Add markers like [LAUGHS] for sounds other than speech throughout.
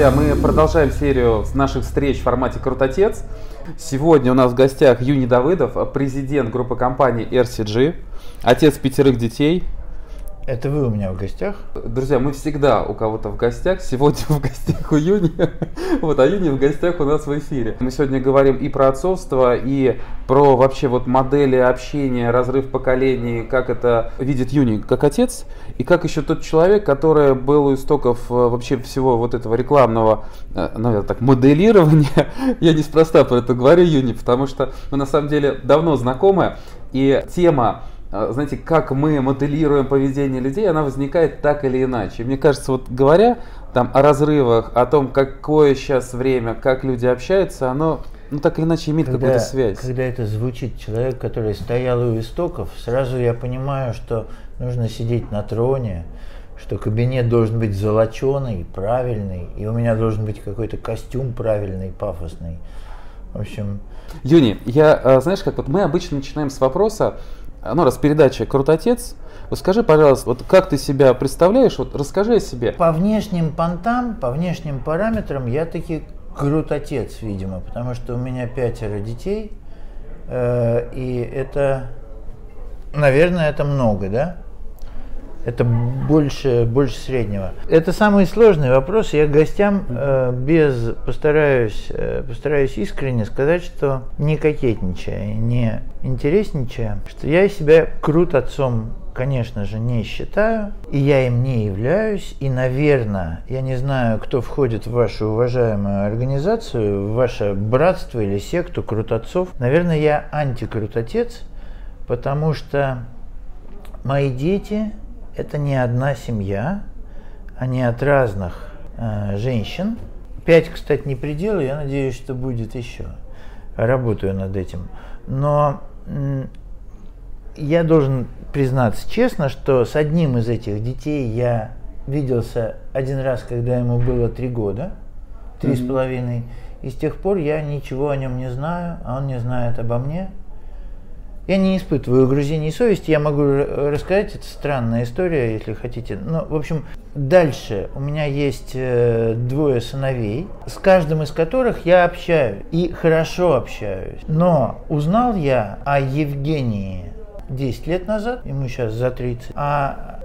Друзья, мы продолжаем серию наших встреч в формате «Крутотец». Сегодня у нас в гостях Юни Давыдов, президент группы компании RCG, отец пятерых детей, это вы у меня в гостях? Друзья, мы всегда у кого-то в гостях. Сегодня в гостях у Юни. [LAUGHS] Вот, а Юни в гостях у нас в эфире. Мы сегодня говорим и про отцовство, и про вообще вот модели общения, разрыв поколений, как это видит Юни как отец, и как еще тот человек, который был у истоков э, вообще всего вот этого рекламного, э, наверное, так, моделирования. [LAUGHS] Я неспроста про это говорю, Юни, потому что мы на самом деле давно знакомы, и тема знаете, как мы моделируем поведение людей, она возникает так или иначе. Мне кажется, вот говоря там о разрывах, о том, какое сейчас время, как люди общаются, оно ну так или иначе имеет какую-то связь. Когда это звучит человек, который стоял у истоков, сразу я понимаю, что нужно сидеть на троне, что кабинет должен быть золоченый, правильный, и у меня должен быть какой-то костюм правильный, пафосный. В общем... Юни, я, а, знаешь, как вот мы обычно начинаем с вопроса, ну, раз передача «Крутотец», вот скажи, пожалуйста, вот как ты себя представляешь, вот расскажи о себе. По внешним понтам, по внешним параметрам я таки крутотец, видимо, потому что у меня пятеро детей, э, и это, наверное, это много, да? Это больше, больше среднего. Это самый сложный вопрос. Я гостям э, без постараюсь, э, постараюсь искренне сказать, что не кокетничая, не интересничая, что я себя крут отцом конечно же, не считаю, и я им не являюсь, и, наверное, я не знаю, кто входит в вашу уважаемую организацию, в ваше братство или секту крутотцов, наверное, я антикрутотец, потому что мои дети это не одна семья, они от разных э, женщин. Пять, кстати, не предел, я надеюсь, что будет еще. Работаю над этим. Но я должен признаться честно, что с одним из этих детей я виделся один раз, когда ему было три года, три с половиной. И с тех пор я ничего о нем не знаю, а он не знает обо мне. Я не испытываю угрызений совести, я могу рассказать, это странная история, если хотите. Но, в общем, дальше у меня есть э, двое сыновей, с каждым из которых я общаюсь, и хорошо общаюсь. Но узнал я о Евгении 10 лет назад, ему сейчас за 30, а,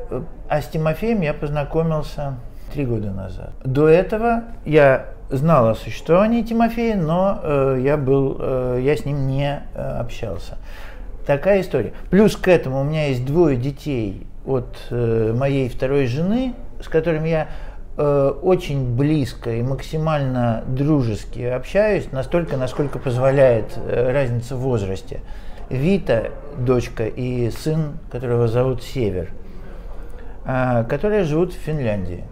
а с Тимофеем я познакомился 3 года назад. До этого я знал о существовании Тимофея, но э, я, был, э, я с ним не э, общался. Такая история. Плюс к этому у меня есть двое детей от э, моей второй жены, с которыми я э, очень близко и максимально дружески общаюсь, настолько, насколько позволяет э, разница в возрасте. Вита, дочка, и сын, которого зовут Север, э, которые живут в Финляндии.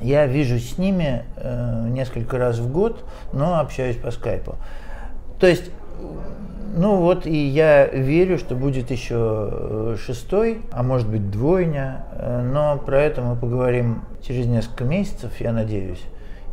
Я вижусь с ними э, несколько раз в год, но общаюсь по скайпу. То есть ну вот и я верю, что будет еще э, шестой, а может быть двойня, э, но про это мы поговорим через несколько месяцев, я надеюсь,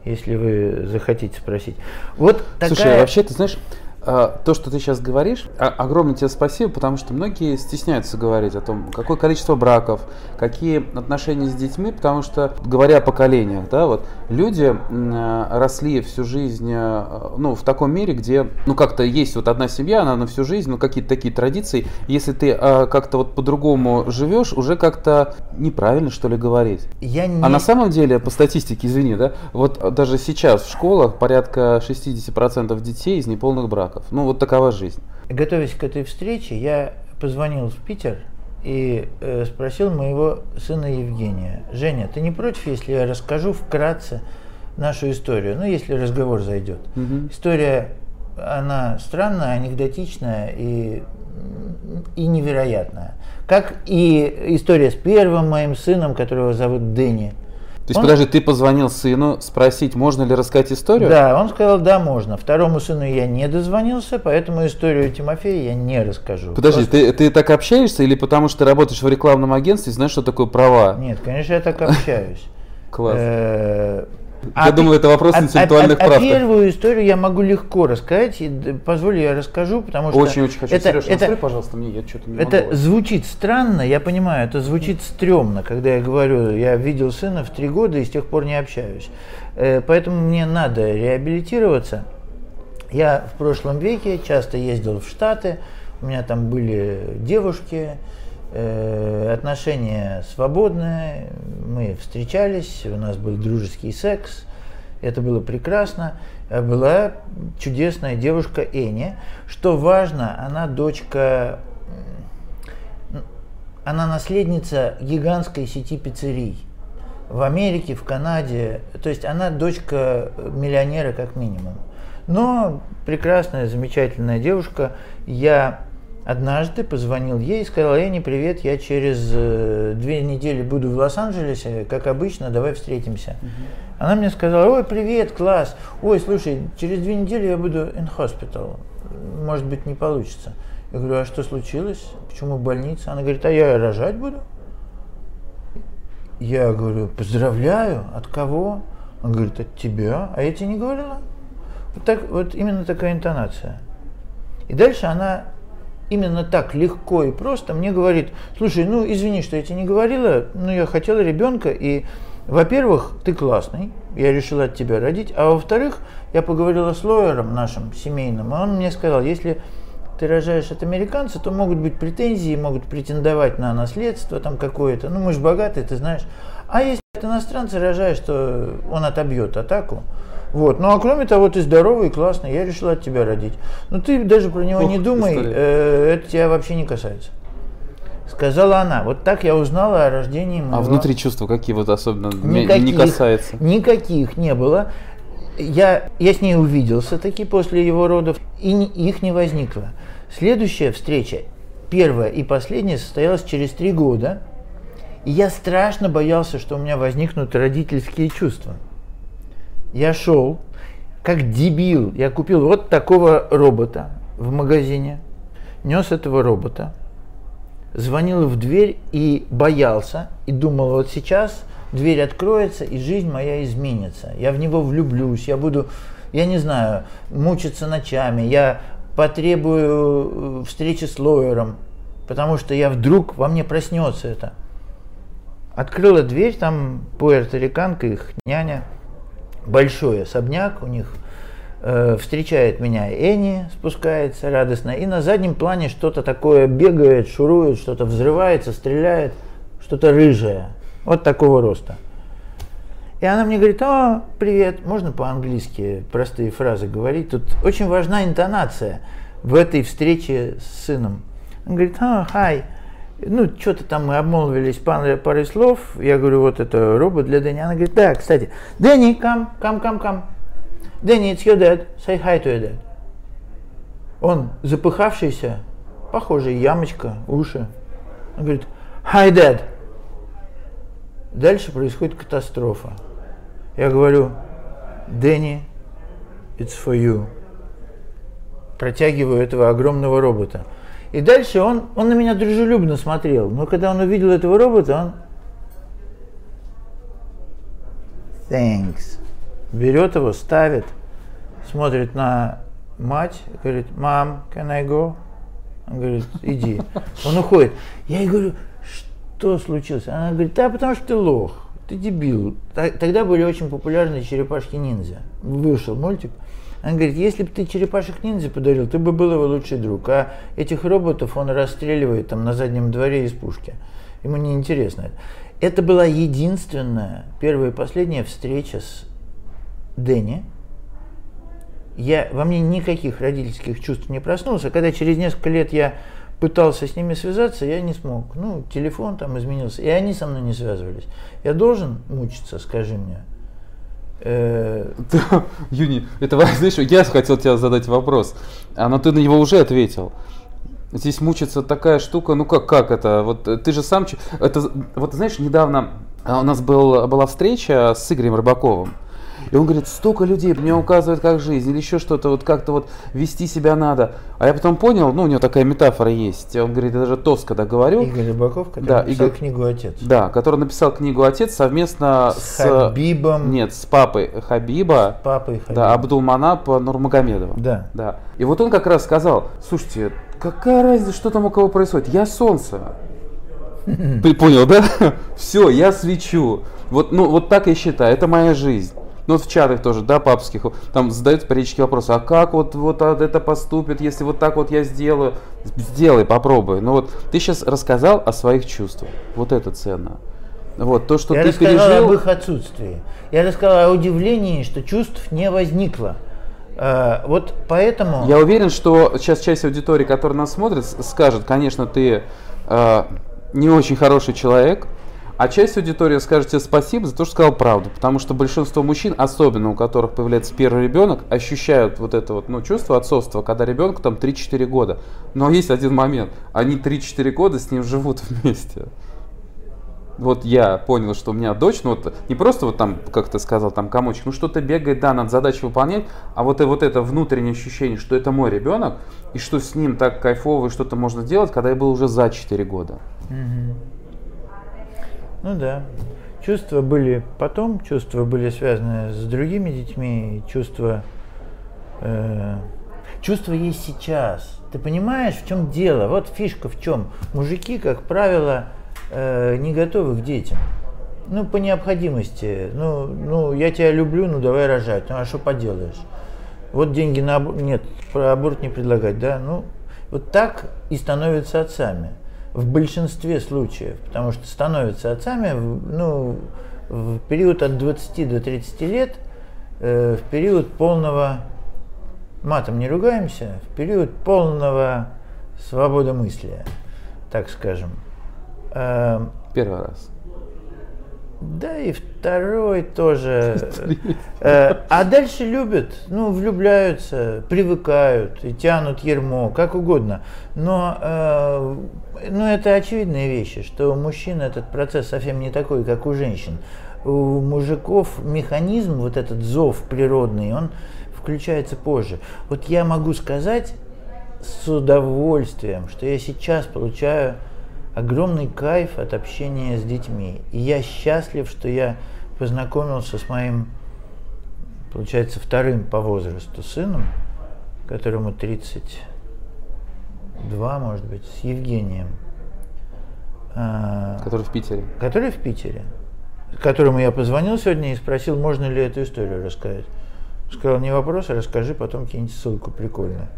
если вы захотите спросить. Вот такая... Слушай, а вообще, ты знаешь, то, что ты сейчас говоришь, а, огромное тебе спасибо, потому что многие стесняются говорить о том, какое количество браков, какие отношения с детьми, потому что, говоря о поколениях, да, вот люди а, росли всю жизнь, ну, в таком мире, где, ну, как-то есть вот одна семья, она на всю жизнь, ну, какие-то такие традиции, если ты как-то вот по-другому живешь, уже как-то неправильно, что ли, говорить. Я не... А на самом деле, по статистике, извини, да, вот даже сейчас в школах порядка 60% детей из неполных браков браков. Ну, вот такова жизнь. Готовясь к этой встрече, я позвонил в Питер и э, спросил моего сына Евгения, Женя, ты не против, если я расскажу вкратце нашу историю, ну, если разговор зайдет. Угу. История, она странная, анекдотичная и, и невероятная. Как и история с первым моим сыном, которого зовут Дэнни. То есть, он... подожди, ты позвонил сыну спросить, можно ли рассказать историю? Да, он сказал, да, можно. Второму сыну я не дозвонился, поэтому историю Тимофея я не расскажу. Подожди, Просто... ты, ты так общаешься или потому что ты работаешь в рекламном агентстве и знаешь, что такое права? Нет, конечно, я так общаюсь. Класс. А я ты, думаю, это вопрос а, интеллектуальных а, прав. А первую историю я могу легко рассказать. Позволь, я расскажу, потому что... Очень-очень хочу. Это, Сереж, это, расскажи, пожалуйста, мне, я что-то не Это могу. звучит странно, я понимаю, это звучит стрёмно, когда я говорю, я видел сына в три года и с тех пор не общаюсь. Э, поэтому мне надо реабилитироваться. Я в прошлом веке часто ездил в Штаты, у меня там были девушки, отношения свободные, мы встречались, у нас был дружеский секс, это было прекрасно. Э, была чудесная девушка Эни. Что важно, она дочка, она наследница гигантской сети пиццерий в Америке, в Канаде. То есть она дочка миллионера как минимум. Но прекрасная, замечательная девушка. Я однажды позвонил ей и сказал, Эни, привет, я через э, две недели буду в Лос-Анджелесе, как обычно, давай встретимся. Uh-huh. Она мне сказала, ой, привет, класс, ой, слушай, через две недели я буду in hospital, может быть, не получится. Я говорю, а что случилось? Почему больница? Она говорит, а я рожать буду. Я говорю, поздравляю, от кого? Он говорит, от тебя. А я тебе не говорила? Вот, так, вот именно такая интонация. И дальше она именно так легко и просто мне говорит, слушай, ну извини, что я тебе не говорила, но я хотела ребенка, и, во-первых, ты классный, я решила от тебя родить, а во-вторых, я поговорила с лоером нашим семейным, и он мне сказал, если ты рожаешь от американца, то могут быть претензии, могут претендовать на наследство там какое-то, ну мы же богатые, ты знаешь, а если от иностранца рожаешь, то он отобьет атаку, вот. Ну а кроме того, ты здоровый и классный, я решила от тебя родить. Но ты даже про него Ох, не думай, э, это тебя вообще не касается. Сказала она. Вот так я узнала о рождении моего... А внутри чувства какие вот особенно никаких, не касается? Никаких не было. Я, я с ней увиделся таки после его родов, и не, их не возникло. Следующая встреча, первая и последняя, состоялась через три года. И я страшно боялся, что у меня возникнут родительские чувства я шел, как дебил, я купил вот такого робота в магазине, нес этого робота, звонил в дверь и боялся, и думал, вот сейчас дверь откроется, и жизнь моя изменится. Я в него влюблюсь, я буду, я не знаю, мучиться ночами, я потребую э, встречи с лоером, потому что я вдруг, во мне проснется это. Открыла дверь, там пуэрториканка, их няня – большой особняк у них. Э, встречает меня Энни, спускается радостно, и на заднем плане что-то такое бегает, шурует, что-то взрывается, стреляет, что-то рыжее, вот такого роста. И она мне говорит, о, привет, можно по-английски простые фразы говорить? Тут очень важна интонация в этой встрече с сыном. Он говорит, о, hi, ну, что-то там мы обмолвились парой, слов. Я говорю, вот это робот для Дэнни. Она говорит, да, кстати, Дэнни, come, come, come, come. Дэнни, it's your dad. Say hi to your dad. Он запыхавшийся, похожий, ямочка, уши. Он говорит, hi, dad. Дальше происходит катастрофа. Я говорю, Дэнни, it's for you. Протягиваю этого огромного робота. И дальше он, он на меня дружелюбно смотрел. Но когда он увидел этого робота, он... Thanks. Берет его, ставит, смотрит на мать, говорит, мам, can I go? Он говорит, иди. Он уходит. Я ей говорю, что случилось? Она говорит, да, потому что ты лох, ты дебил. Тогда были очень популярны черепашки-ниндзя. Вышел мультик. Он говорит, если бы ты черепашек ниндзя подарил, ты бы был его лучший друг. А этих роботов он расстреливает там на заднем дворе из пушки. Ему не интересно это. Это была единственная, первая и последняя встреча с Дэнни. Я, во мне никаких родительских чувств не проснулся. Когда через несколько лет я пытался с ними связаться, я не смог. Ну, телефон там изменился, и они со мной не связывались. Я должен мучиться, скажи мне. Э, [LAUGHS] Юни, это [LAUGHS] знаешь, я хотел тебе задать вопрос, а но ты на него уже ответил. Здесь мучится такая штука, ну как, как это? Вот ты же сам, это, вот знаешь, недавно а, у нас был, была встреча с Игорем Рыбаковым, И он говорит, столько людей мне указывают, как жизнь, или еще что-то, вот как-то вот вести себя надо. А я потом понял, ну, у него такая метафора есть. Он говорит, я даже тост, когда говорю. Игорь Рыбаков, который Да, написал Игорь- книгу «Отец». Да, который написал книгу «Отец» совместно С с... Хабибом, Нет, с папой Хабиба, папой Хабибом. да, Абдулманап Нурмагомедовым. Да. Да. И вот он как раз сказал, слушайте, какая разница, что там у кого происходит? Я солнце. [LAUGHS] Ты понял, да? [LAUGHS] Все, я свечу. Вот, ну, вот так я считаю, это моя жизнь. Ну, вот в чатах тоже, да, папских, там задают периодически вопросы, а как вот, вот это поступит, если вот так вот я сделаю? Сделай, попробуй. Ну вот, ты сейчас рассказал о своих чувствах. Вот это ценно. Вот, то, что Я ты рассказал пережил... об их отсутствии. Я рассказал о удивлении, что чувств не возникло. Э, вот поэтому... Я уверен, что сейчас часть аудитории, которая нас смотрит, скажет, конечно, ты э, не очень хороший человек, а часть аудитории скажет тебе спасибо за то, что сказал правду. Потому что большинство мужчин, особенно у которых появляется первый ребенок, ощущают вот это вот, ну, чувство отцовства, когда ребенку там 3-4 года. Но есть один момент. Они 3-4 года с ним живут вместе. Вот я понял, что у меня дочь, ну вот не просто вот там, как ты сказал, там комочек, ну что-то бегает, да, надо задачу выполнять, а вот, и вот это внутреннее ощущение, что это мой ребенок, и что с ним так кайфово и что-то можно делать, когда я был уже за 4 года. Мгм. Ну да. Чувства были потом, чувства были связаны с другими детьми, чувства... э, чувства есть сейчас. Ты понимаешь, в чем дело? Вот фишка в чем. Мужики, как правило, э, не готовы к детям. Ну, по необходимости. Ну, ну, я тебя люблю, ну давай рожать. Ну, а что поделаешь? Вот деньги на аборт. Нет, про аборт не предлагать, да? Ну, вот так и становятся отцами. В большинстве случаев. Потому что становятся отцами ну, в период от 20 до 30 лет, э, в период полного, матом не ругаемся, в период полного свободомыслия, так скажем. Эм, Первый раз. Да и второй тоже. [LAUGHS] Э, А дальше любят, ну, влюбляются, привыкают и тянут ермо, как угодно. Но э, ну, это очевидные вещи, что у мужчин этот процесс совсем не такой, как у женщин. У мужиков механизм, вот этот зов природный, он включается позже. Вот я могу сказать с удовольствием, что я сейчас получаю огромный кайф от общения с детьми. И я счастлив, что я познакомился с моим, получается, вторым по возрасту сыном, которому 32, может быть, с Евгением, а, Который в Питере. который в Питере, которому я позвонил сегодня и спросил, можно ли эту историю рассказать. Сказал, не вопрос, а расскажи, потом кинь ссылку прикольно.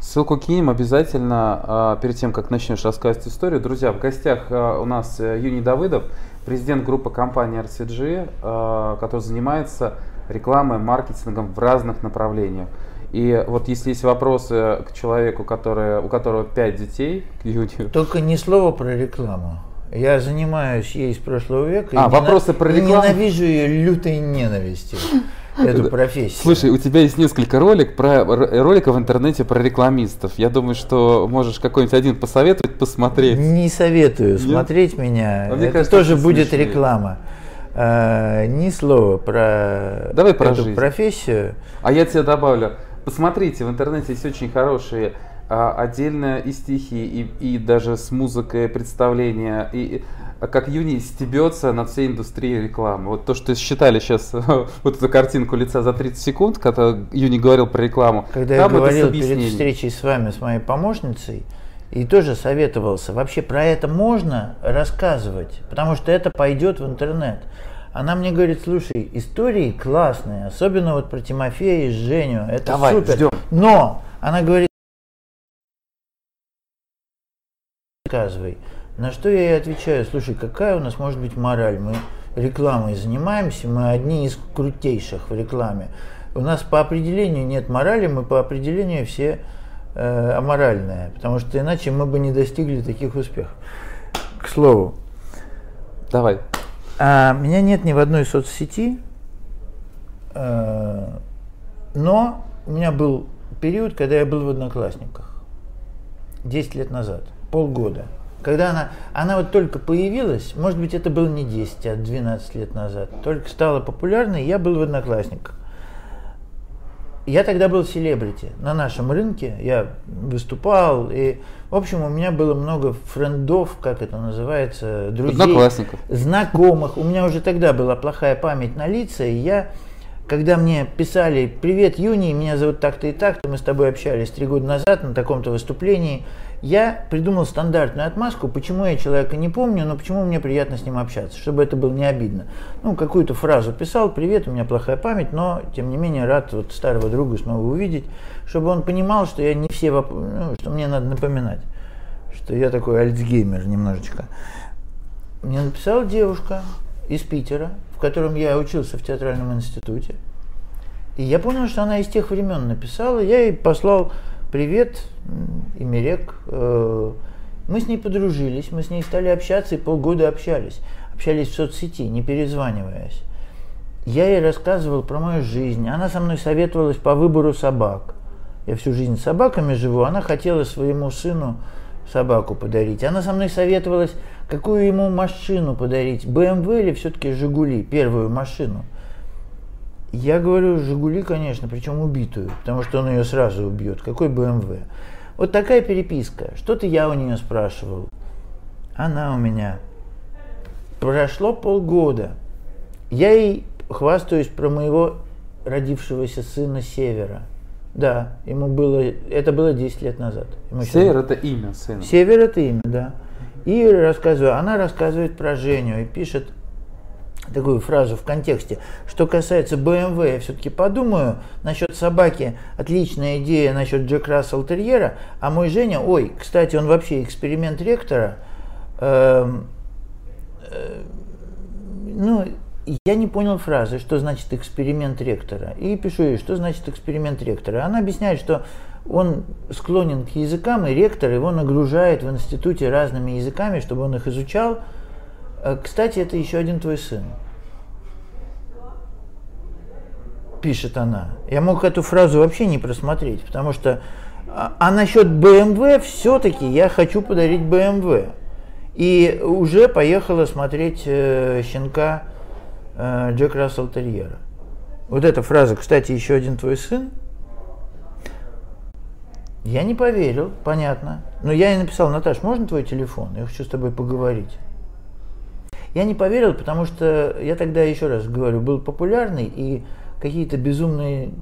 Ссылку кинем обязательно а, перед тем, как начнешь рассказывать историю. Друзья, в гостях а, у нас э, Юний Давыдов, президент группы компании RCG, а, который занимается рекламой, маркетингом в разных направлениях. И вот если есть вопросы к человеку, который, у которого 5 детей, к Юнию, Только ни слова про рекламу. Я занимаюсь ей с прошлого века. А, и вопросы про и рекламу? ненавижу ее лютой ненавистью, эту профессию. Слушай, у тебя есть несколько ролик про, роликов в интернете про рекламистов. Я думаю, что можешь какой-нибудь один посоветовать, посмотреть. Не советую Нет? смотреть меня. А мне Это кажется, тоже будет смешнее. реклама. А, ни слова про Давай про эту жизнь. профессию. А я тебе добавлю, посмотрите, в интернете есть очень хорошие а, отдельно и стихи, и, и даже с музыкой представления, и а, как Юни стебется над всей индустрией рекламы. Вот то, что считали сейчас, [LAUGHS] вот эту картинку лица за 30 секунд, когда Юни говорил про рекламу, Когда я говорил перед встречей с вами, с моей помощницей, и тоже советовался, вообще про это можно рассказывать, потому что это пойдет в интернет. Она мне говорит, слушай, истории классные, особенно вот про Тимофея и Женю, это Давай, супер. ждем. Но она говорит, рассказывай. На что я ей отвечаю, слушай, какая у нас может быть мораль? Мы рекламой занимаемся, мы одни из крутейших в рекламе. У нас по определению нет морали, мы по определению все э, аморальные, потому что иначе мы бы не достигли таких успехов. К слову, Давай. а, меня нет ни в одной соцсети, э, но у меня был период, когда я был в Одноклассниках. 10 лет назад, полгода. Когда она, она вот только появилась, может быть, это было не 10, а 12 лет назад, только стала популярной, я был в «Одноклассниках». Я тогда был селебрити на нашем рынке, я выступал, и, в общем, у меня было много френдов, как это называется, друзей, Одноклассников. знакомых. У меня уже тогда была плохая память на лица, и я когда мне писали «Привет, Юни, меня зовут так-то и так-то, мы с тобой общались три года назад на таком-то выступлении», я придумал стандартную отмазку, почему я человека не помню, но почему мне приятно с ним общаться, чтобы это было не обидно. Ну, какую-то фразу писал «Привет, у меня плохая память, но, тем не менее, рад вот старого друга снова увидеть», чтобы он понимал, что я не все, воп... ну, что мне надо напоминать, что я такой альцгеймер немножечко. Мне написала девушка из Питера, в котором я учился в театральном институте. И я понял, что она из тех времен написала. Я ей послал привет, Имерек. Э, мы с ней подружились, мы с ней стали общаться и полгода общались. Общались в соцсети, не перезваниваясь. Я ей рассказывал про мою жизнь. Она со мной советовалась по выбору собак. Я всю жизнь с собаками живу. Она хотела своему сыну собаку подарить. Она со мной советовалась, какую ему машину подарить, BMW или все-таки Жигули, первую машину. Я говорю, Жигули, конечно, причем убитую, потому что он ее сразу убьет. Какой BMW? Вот такая переписка. Что-то я у нее спрашивал. Она у меня. Прошло полгода. Я ей хвастаюсь про моего родившегося сына Севера. Да, ему было, это было 10 лет назад. Ему Север это имя сына. Север это имя, да. И рассказываю, она рассказывает про Женю и пишет такую фразу в контексте. Что касается BMW, я все-таки подумаю насчет собаки. Отличная идея насчет Джек Рассел Терьера. А мой Женя, ой, кстати, он вообще эксперимент ректора. Э, э, ну, я не понял фразы, что значит эксперимент ректора. И пишу ей, что значит эксперимент ректора. Она объясняет, что он склонен к языкам, и ректор его нагружает в институте разными языками, чтобы он их изучал. Э, кстати, это еще один твой сын. Пишет она. Я мог эту фразу вообще не просмотреть, потому что... А, а насчет BMW все-таки я хочу подарить BMW. И уже поехала смотреть э, щенка э, Джек Рассел Терьера. Вот эта фраза, кстати, еще один твой сын. Я не поверил, понятно. Но я ей написал, Наташ, можно твой телефон? Я хочу с тобой поговорить. Я не поверил, потому что я тогда, еще раз говорю, был популярный, и какие-то безумные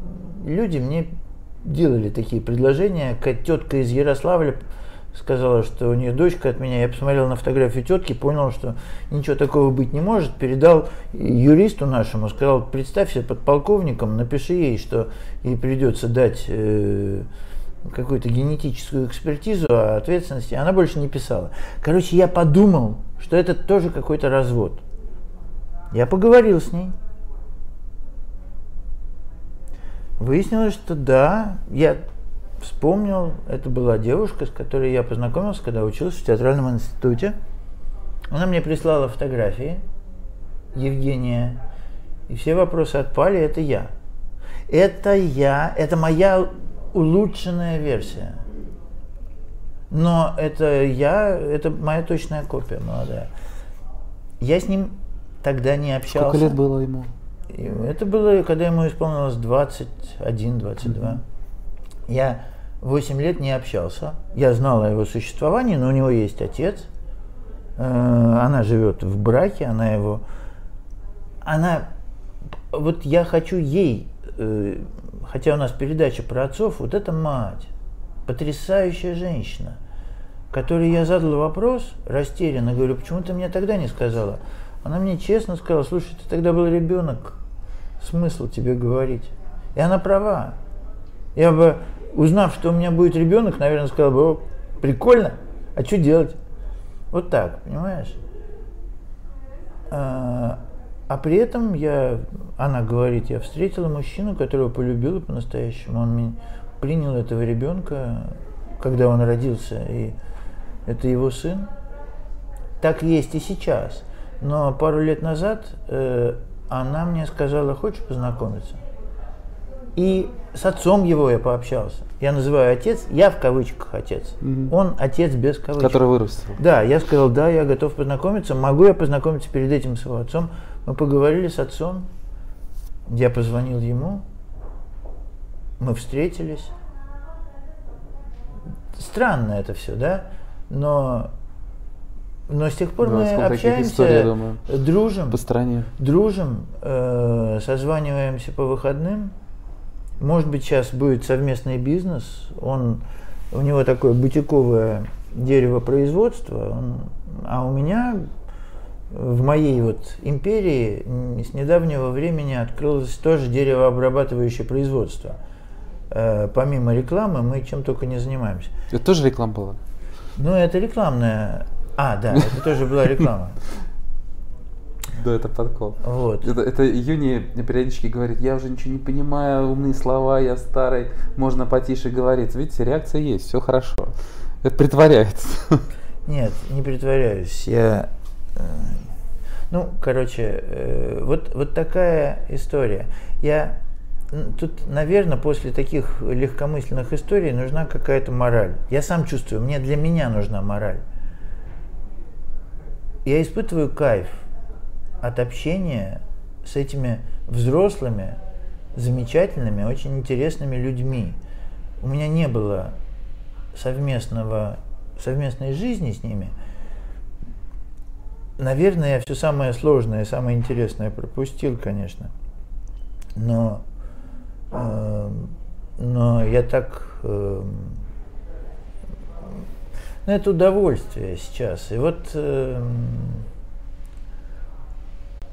люди мне делали такие предложения. Тетка из Ярославля сказала, что у нее дочка от меня. Я посмотрел на фотографию тетки, понял, что ничего такого быть не может. Передал юристу нашему, сказал, представься подполковником, напиши ей, что ей придется дать э, какую-то генетическую экспертизу о ответственности. Она больше не писала. Короче, я подумал, что это тоже какой-то развод. Я поговорил с ней. Выяснилось, что да, я вспомнил, это была девушка, с которой я познакомился, когда учился в театральном институте. Она мне прислала фотографии, Евгения, и все вопросы отпали, это я. Это я, это моя улучшенная версия. Но это я, это моя точная копия молодая. Я с ним тогда не общался. Сколько лет было ему? Это было, когда ему исполнилось 21-22. Mm-hmm. Я 8 лет не общался. Я знал о его существовании, но у него есть отец. Э, она живет в браке, она его... Она... Вот я хочу ей, э, хотя у нас передача про отцов, вот эта мать, потрясающая женщина, которой я задал вопрос, растерянно говорю, почему ты мне тогда не сказала? Она мне честно сказала, слушай, ты тогда был ребенок, смысл тебе говорить? И она права. Я бы узнав, что у меня будет ребенок, наверное, сказал бы, О, прикольно, а что делать? Вот так, понимаешь? А, а при этом я, она говорит, я встретила мужчину, которого полюбила по-настоящему. Он принял этого ребенка, когда он родился, и это его сын. Так есть и сейчас. Но пару лет назад э, она мне сказала, хочешь познакомиться? И с отцом его я пообщался. Я называю отец, я в кавычках отец. Мгм. Он отец без кавычек. Который вырастил. Да, я сказал, да, я готов познакомиться. Могу я познакомиться перед этим с его отцом? Мы поговорили с отцом. Я позвонил ему. Мы встретились. Странно это все, да? Но, но с тех пор Да, мы общаемся, историй, думаю. дружим, По стране. дружим, э, созваниваемся по выходным. Может быть, сейчас будет совместный бизнес. Он, у него такое бутиковое деревопроизводство, он- а у меня в моей вот империи с недавнего времени открылось тоже деревообрабатывающее производство. Э, помимо рекламы мы чем только не занимаемся. Это тоже реклама была? Ну, это рекламная... А, да, это тоже была реклама. [LAUGHS] Да, это подкол. Вот. Это, это Юни периодически говорит, я уже ничего не понимаю, умные слова, я старый, можно потише говорить. Видите, реакция есть, все хорошо. Это притворяется. Нет, не притворяюсь. Я, э, ну, короче, э, вот вот такая история. Я тут, наверное, после таких легкомысленных историй нужна какая-то мораль. Я сам чувствую, мне для меня нужна мораль. Я испытываю кайф от общения с этими взрослыми, замечательными, очень интересными людьми. У меня не было совместного, совместной жизни с ними. Наверное, я все самое сложное, самое интересное пропустил, конечно. Но, э, но я так... Э, ну, это удовольствие сейчас. И вот, э,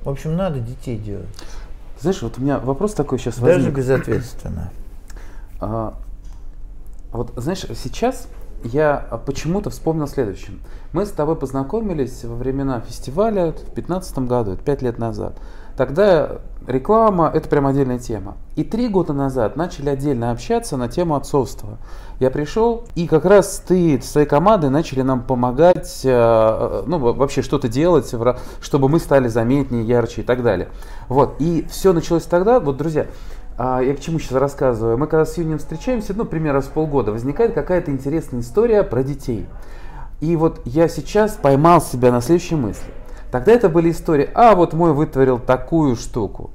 в общем, надо детей делать. Знаешь, вот у меня вопрос такой сейчас Даже возник. безответственно. А, вот знаешь, сейчас я почему-то вспомнил следующее. Мы с тобой познакомились во времена фестиваля в 2015 году, это 5 лет назад. Тогда реклама – это прям отдельная тема. И три года назад начали отдельно общаться на тему отцовства. Я пришел, и как раз ты с своей командой начали нам помогать, э, ну, во- вообще что-то делать, чтобы мы стали заметнее, ярче и так далее. Вот, и все началось тогда, вот, друзья, а, я к чему сейчас рассказываю? Мы когда с Юнием встречаемся, ну, примерно раз в полгода, возникает какая-то интересная история про детей. И вот я сейчас поймал себя на следующей мысли. Тогда это были истории, а вот мой вытворил такую штуку.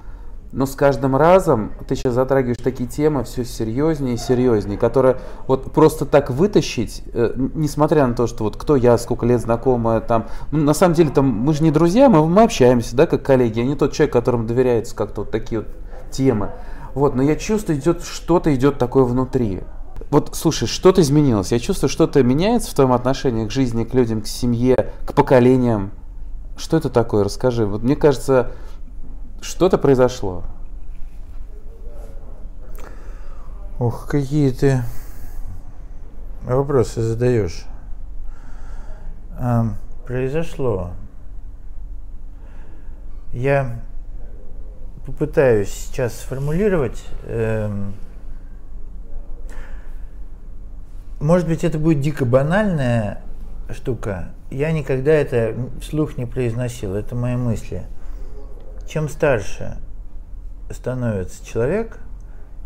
Но с каждым разом ты сейчас затрагиваешь такие темы все серьезнее и серьезнее, которые вот просто так вытащить, э, несмотря на то, что вот кто я, сколько лет знакомая, там, ну, на самом деле там мы же не друзья, мы, мы общаемся, да, как коллеги, я не тот человек, которому доверяется как-то вот такие вот темы. Вот, но я чувствую, идет что-то идет такое внутри. Вот, слушай, что-то изменилось. Я чувствую, что-то меняется в твоем отношении к жизни, к людям, к семье, к поколениям. Что это такое? Расскажи. Вот мне кажется, что-то произошло. Ох, какие ты вопросы задаешь. Ам, произошло. Я попытаюсь сейчас сформулировать. эм, может быть, это будет дико банальная штука. Я никогда это вслух не произносил. Это мои мысли. Чем старше становится человек,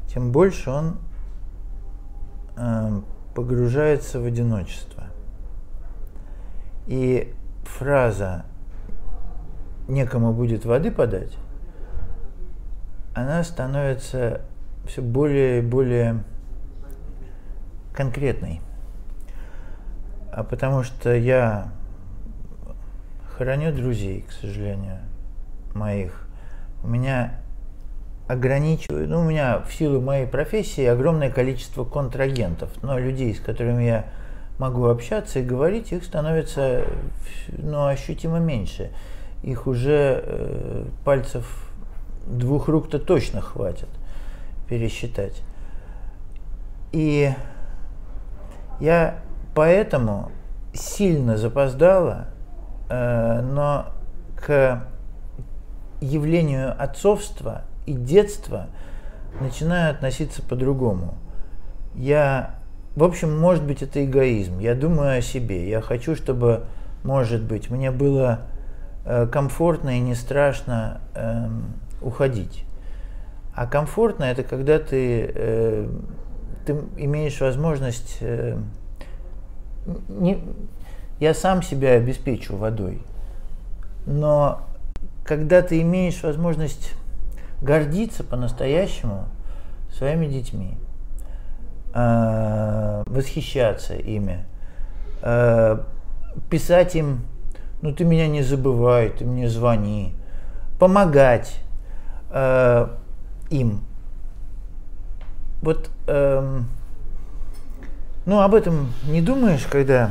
тем больше он э, погружается в одиночество. И фраза «некому будет воды подать», она становится все более и более конкретной. А потому что я хороню друзей, к сожалению, моих. У меня ограничиваю, ну, у меня в силу моей профессии огромное количество контрагентов, но людей, с которыми я могу общаться и говорить, их становится ну, ощутимо меньше. Их уже э, пальцев двух рук-то точно хватит пересчитать. И я поэтому сильно запоздала, э, но к явлению отцовства и детства начинаю относиться по-другому. Я, в общем, может быть, это эгоизм. Я думаю о себе. Я хочу, чтобы, может быть, мне было э, комфортно и не страшно эм, уходить. А комфортно это когда ты, э, ты имеешь возможность... Э, не, я сам себя обеспечу водой. Но когда ты имеешь возможность гордиться по-настоящему своими детьми, э, восхищаться ими, э, писать им, ну ты меня не забывай, ты мне звони, помогать э, им. Вот, э, ну об этом не думаешь, когда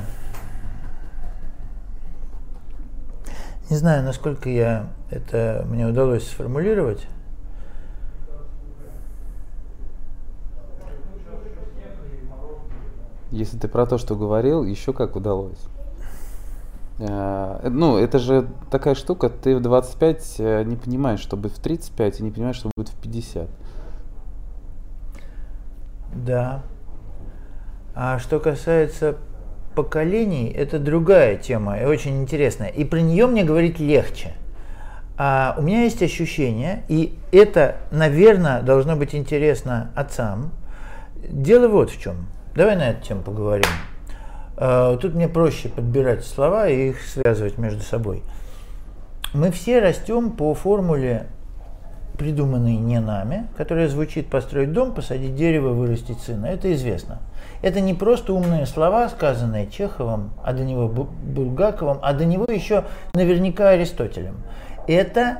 Не знаю, насколько я это мне удалось сформулировать. Если ты про то, что говорил, еще как удалось. Э, ну, это же такая штука, ты в 25 э, не понимаешь, что будет в 35, и не понимаешь, что будет в 50. Да. А что касается поколений – это другая тема и очень интересная. И про нее мне говорить легче. А у меня есть ощущение, и это, наверное, должно быть интересно отцам. Дело вот в чем. Давай на эту тему поговорим. А, тут мне проще подбирать слова и их связывать между собой. Мы все растем по формуле, придуманной не нами, которая звучит «построить дом, посадить дерево, вырастить сына». Это известно. Это не просто умные слова, сказанные Чеховым, а до него Булгаковым, а до него еще наверняка Аристотелем. Это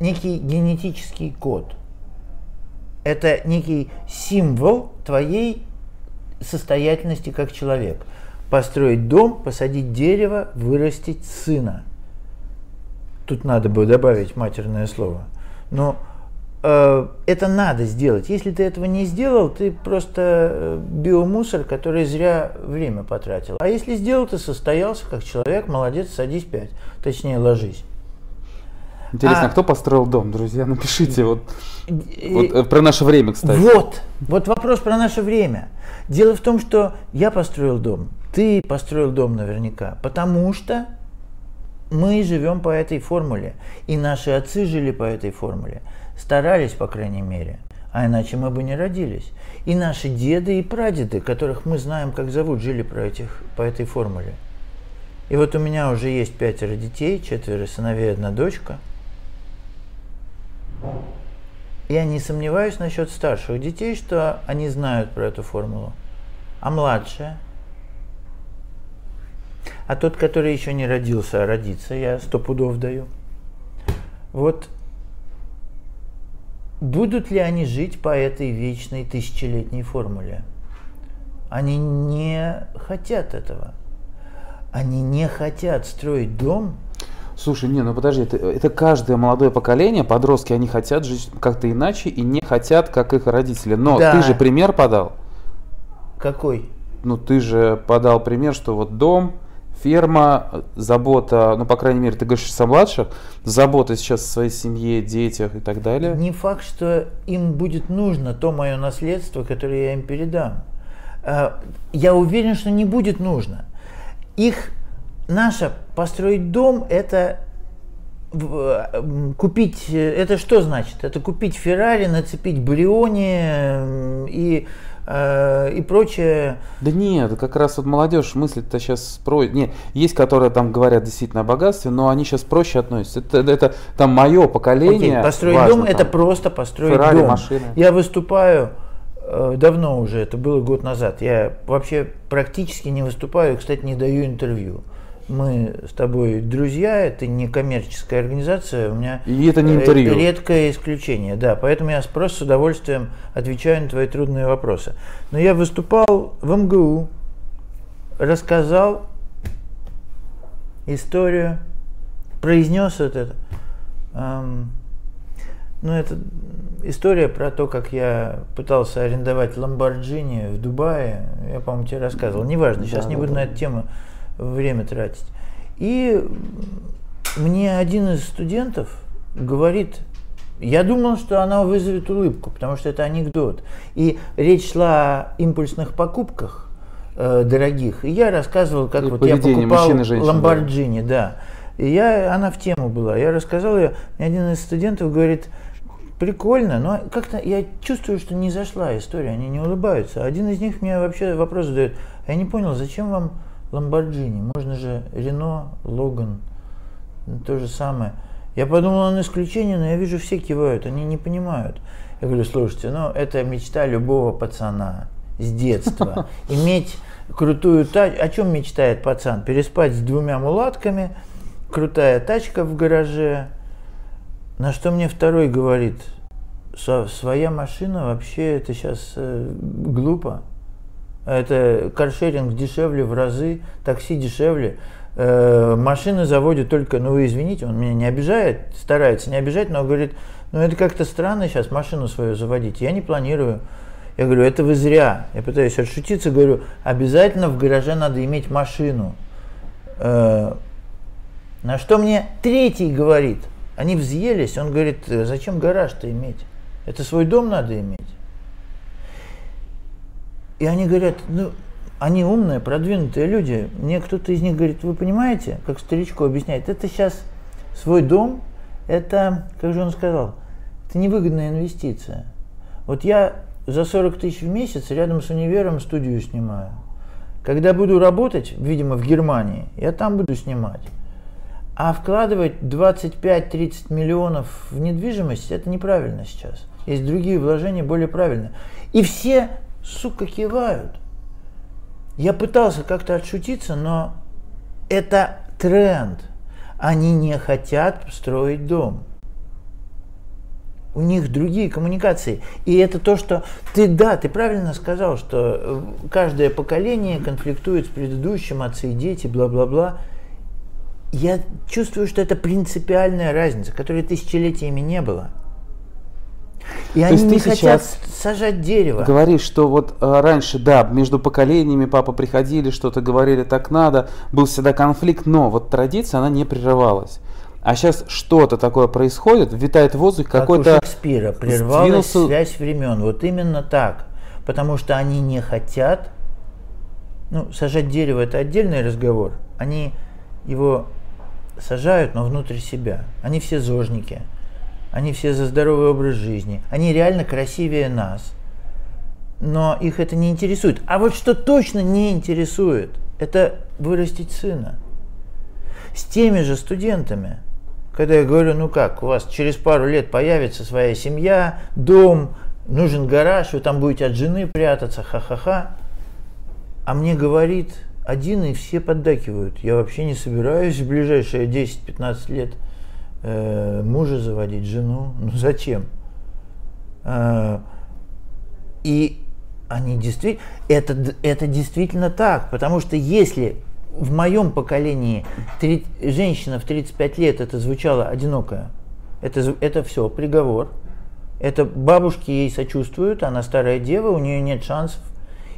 некий генетический код. Это некий символ твоей состоятельности как человек. Построить дом, посадить дерево, вырастить сына. Тут надо бы добавить матерное слово. Но Э, это надо сделать. Если ты этого не сделал, ты просто э, биомусор, который зря время потратил. А если сделал, ты состоялся как человек, молодец, садись пять. Точнее, ложись. Интересно, а, кто построил дом, друзья? Напишите вот, вот э, про наше время, кстати. Вот, вот вопрос про наше время. Дело в том, что я построил дом, ты построил дом наверняка, потому что мы живем по этой формуле, и наши отцы жили по этой формуле. Старались, по крайней мере. А иначе мы бы не родились. И наши деды и прадеды, которых мы знаем, как зовут, жили по, этих, по этой формуле. И вот у меня уже есть пятеро детей, четверо сыновей, одна дочка. Я не сомневаюсь насчет старших детей, что они знают про эту формулу. А младшая? А тот, который еще не родился, а родится, я сто пудов даю. Вот Будут ли они жить по этой вечной тысячелетней формуле? Они не хотят этого. Они не хотят строить дом. Слушай, не, ну подожди, это, это каждое молодое поколение, подростки, они хотят жить как-то иначе и не хотят, как их родители. Но да. ты же пример подал. Какой? Ну ты же подал пример, что вот дом, ферма, забота, ну, по крайней мере, ты говоришь о младших, забота сейчас о своей семье, детях и так далее. Не факт, что им будет нужно то мое наследство, которое я им передам. А, я уверен, что не будет нужно. Их, наше построить дом, это купить, это что значит? Это купить Феррари, нацепить Бриони и Э, и прочее. Да нет, как раз вот молодежь мыслит-то сейчас про... Нет, есть, которые там говорят действительно о богатстве, но они сейчас проще относятся. Это, это, это там мое поколение. Окей, построить важно, дом это просто построить Феррари, дом. Машина. Я выступаю э, давно уже, это было год назад. Я вообще практически не выступаю, кстати, не даю интервью мы с тобой друзья, это не коммерческая организация, у меня и это не интервью. редкое исключение, да, поэтому я просто с удовольствием отвечаю на твои трудные вопросы. Но я выступал в МГУ, рассказал историю, произнес вот это. Эм, ну, это история про то, как я пытался арендовать Ламборджини в Дубае. Я, по-моему, тебе рассказывал. Неважно, сейчас да, не буду да. на эту тему время тратить. И мне один из студентов говорит, я думал, что она вызовет улыбку, потому что это анекдот. И речь шла о импульсных покупках э, дорогих. И я рассказывал, как и вот я покупал Ламборджини, да. да. И я, она в тему была. Я рассказал ее, мне один из студентов говорит, прикольно, но как-то я чувствую, что не зашла история, они не улыбаются. Один из них мне вообще вопрос задает, я не понял, зачем вам Ламборджини? Можно же Рено, Логан, то же самое. Я подумал, он исключение, но я вижу, все кивают, они не понимают. Я говорю, слушайте, ну это мечта любого пацана с детства. [LAUGHS] Иметь крутую тачку. О чем мечтает пацан? Переспать с двумя мулатками, крутая тачка в гараже. На что мне второй говорит, своя машина вообще это сейчас э, глупо. Это каршеринг дешевле в разы, такси дешевле. Э, машины заводят только, ну вы извините, он меня не обижает, старается не обижать, но говорит, ну это как-то странно сейчас машину свою заводить, я не планирую. Я говорю, это вы зря. Я пытаюсь отшутиться, говорю, обязательно в гараже надо иметь машину. Э, на что мне третий говорит, они взъелись, он говорит, зачем гараж-то иметь? Это свой дом надо иметь. И они говорят, ну, они умные, продвинутые люди. Мне кто-то из них говорит, вы понимаете, как старичку объясняет, это сейчас свой дом, это, как же он сказал, это невыгодная инвестиция. Вот я за 40 тысяч в месяц рядом с универом студию снимаю. Когда буду работать, видимо, в Германии, я там буду снимать. А вкладывать 25-30 миллионов в недвижимость, это неправильно сейчас. Есть другие вложения более правильные. И все, сука, кивают. Я пытался как-то отшутиться, но это тренд. Они не хотят строить дом у них другие коммуникации. И это то, что ты, да, ты правильно сказал, что э, каждое поколение конфликтует с предыдущим, отцы и дети, бла-бла-бла. Я чувствую, что это принципиальная разница, которой тысячелетиями не было. И То они не хотят сажать дерево. Говоришь, что вот а, раньше, да, между поколениями папа приходили, что-то говорили, так надо, был всегда конфликт, но вот традиция, она не прерывалась. А сейчас что-то такое происходит, витает в воздухе какой-то... Как у Шекспира, прервалась сдвинулся... связь времен. Вот именно так. Потому что они не хотят... Ну, сажать дерево – это отдельный разговор. Они его сажают, но внутрь себя. Они все зожники. Они все за здоровый образ жизни. Они реально красивее нас. Но их это не интересует. А вот что точно не интересует, это вырастить сына. С теми же студентами – когда я говорю, ну как, у вас через пару лет появится своя семья, дом, нужен гараж, вы там будете от жены прятаться, ха-ха-ха. А мне говорит один, и все поддакивают. Я вообще не собираюсь в ближайшие 10-15 лет э, мужа заводить, жену. Ну зачем? Э, и они действительно, это, это действительно так, потому что если в моем поколении 3, женщина в 35 лет это звучало одинокая. Это, это все, приговор. Это бабушки ей сочувствуют, она старая дева, у нее нет шансов.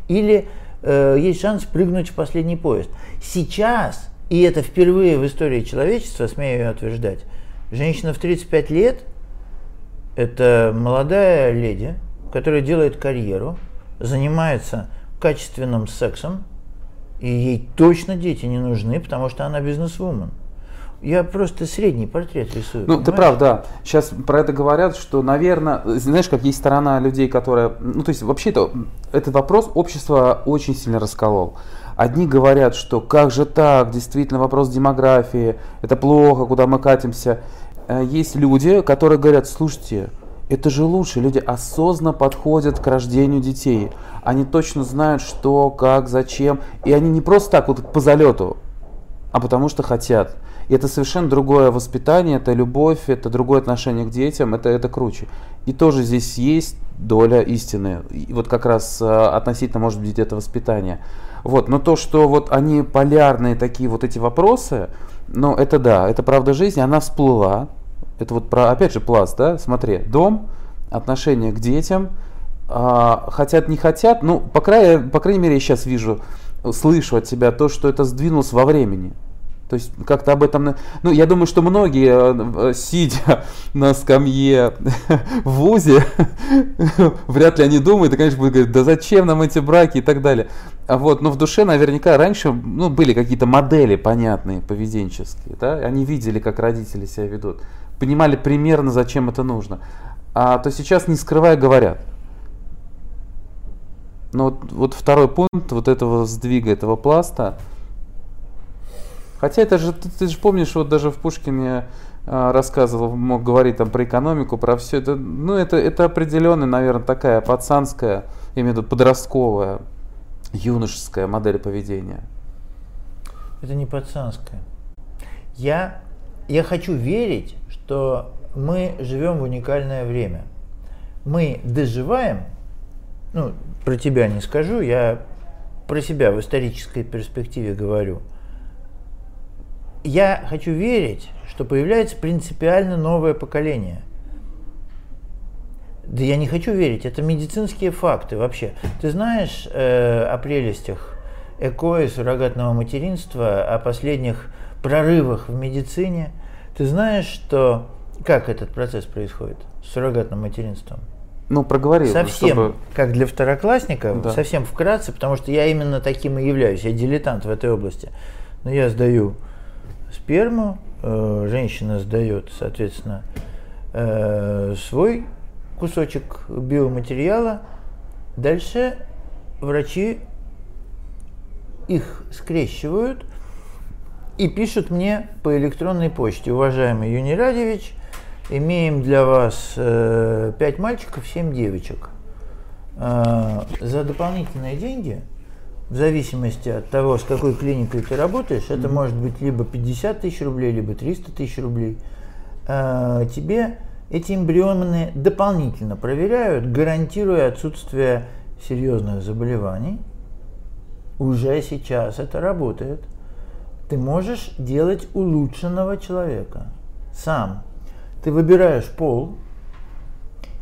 Или э, есть шанс прыгнуть в последний поезд. Сейчас, и это впервые в истории человечества, смею утверждать, женщина в 35 лет – это молодая леди, которая делает карьеру, занимается качественным сексом, и ей точно дети не нужны, потому что она бизнесвумен. Я просто средний портрет рисую. Ну, понимаешь? ты прав, да. Сейчас про это говорят, что, наверное, знаешь, как есть сторона людей, которая... Ну, то есть, вообще-то, этот вопрос общество очень сильно расколол. Одни говорят, что как же так, действительно вопрос демографии, это плохо, куда мы катимся. Э, есть люди, которые говорят, слушайте, это же лучше. Люди осознанно подходят к рождению детей. Они точно знают, что, как, зачем. И они не просто так вот по залету, а потому что хотят. И это совершенно другое воспитание, это любовь, это другое отношение к детям, это, это круче. И тоже здесь есть доля истины. И вот как раз а, относительно, может быть, это воспитание. Вот. Но то, что вот они полярные такие вот эти вопросы, ну это да, это правда жизни, она всплыла, это вот про, опять же, пласт, да? Смотри, дом, отношение к детям, а, хотят, не хотят, ну, по крайней, по крайней мере, я сейчас вижу, слышу от тебя то, что это сдвинулось во времени. То есть как-то об этом... Ну, я думаю, что многие, э, сидя на скамье [LAUGHS] в ВУЗе, [LAUGHS] вряд ли они думают, и, конечно, будут говорить, да зачем нам эти браки и так далее. А вот, но в душе наверняка раньше ну, были какие-то модели понятные, поведенческие. Да? Они видели, как родители себя ведут понимали примерно, зачем это нужно. а, то сейчас, не скрывая, говорят. Но вот, вот второй пункт вот этого сдвига, этого пласта. Хотя это же, ты, ты же помнишь, вот даже в Пушкине а, рассказывал, мог говорить там про экономику, про все это. Ну, это, это определенная, наверное, такая пацанская, я имею в виду подростковая, юношеская модель поведения. Это не пацанская. Я, я хочу верить, что мы живем в уникальное время. Мы доживаем, ну, про тебя не скажу, я про себя в исторической перспективе говорю. Я хочу верить, что появляется принципиально новое поколение. Да я не хочу верить, это медицинские факты вообще. Ты знаешь э, о прелестях ЭКО и суррогатного материнства, о последних прорывах в медицине? Ты знаешь, что как этот процесс происходит с суррогатным материнством? Ну, проговори. Совсем, чтобы... как для второклассника, да. совсем вкратце, потому что я именно таким и являюсь, я дилетант в этой области. Но я сдаю сперму, э, женщина сдает, соответственно, э, свой кусочек биоматериала. Дальше врачи их скрещивают и пишут мне по электронной почте. Уважаемый Юний Радевич, имеем для вас э, 5 мальчиков, 7 девочек. Э, за дополнительные деньги, в зависимости от того, с какой клиникой ты работаешь, mm-hmm. это может быть либо 50 тысяч рублей, либо 300 тысяч рублей, э, тебе эти эмбрионы дополнительно проверяют, гарантируя отсутствие серьезных заболеваний. Уже сейчас это работает. Ты можешь делать улучшенного человека сам ты выбираешь пол,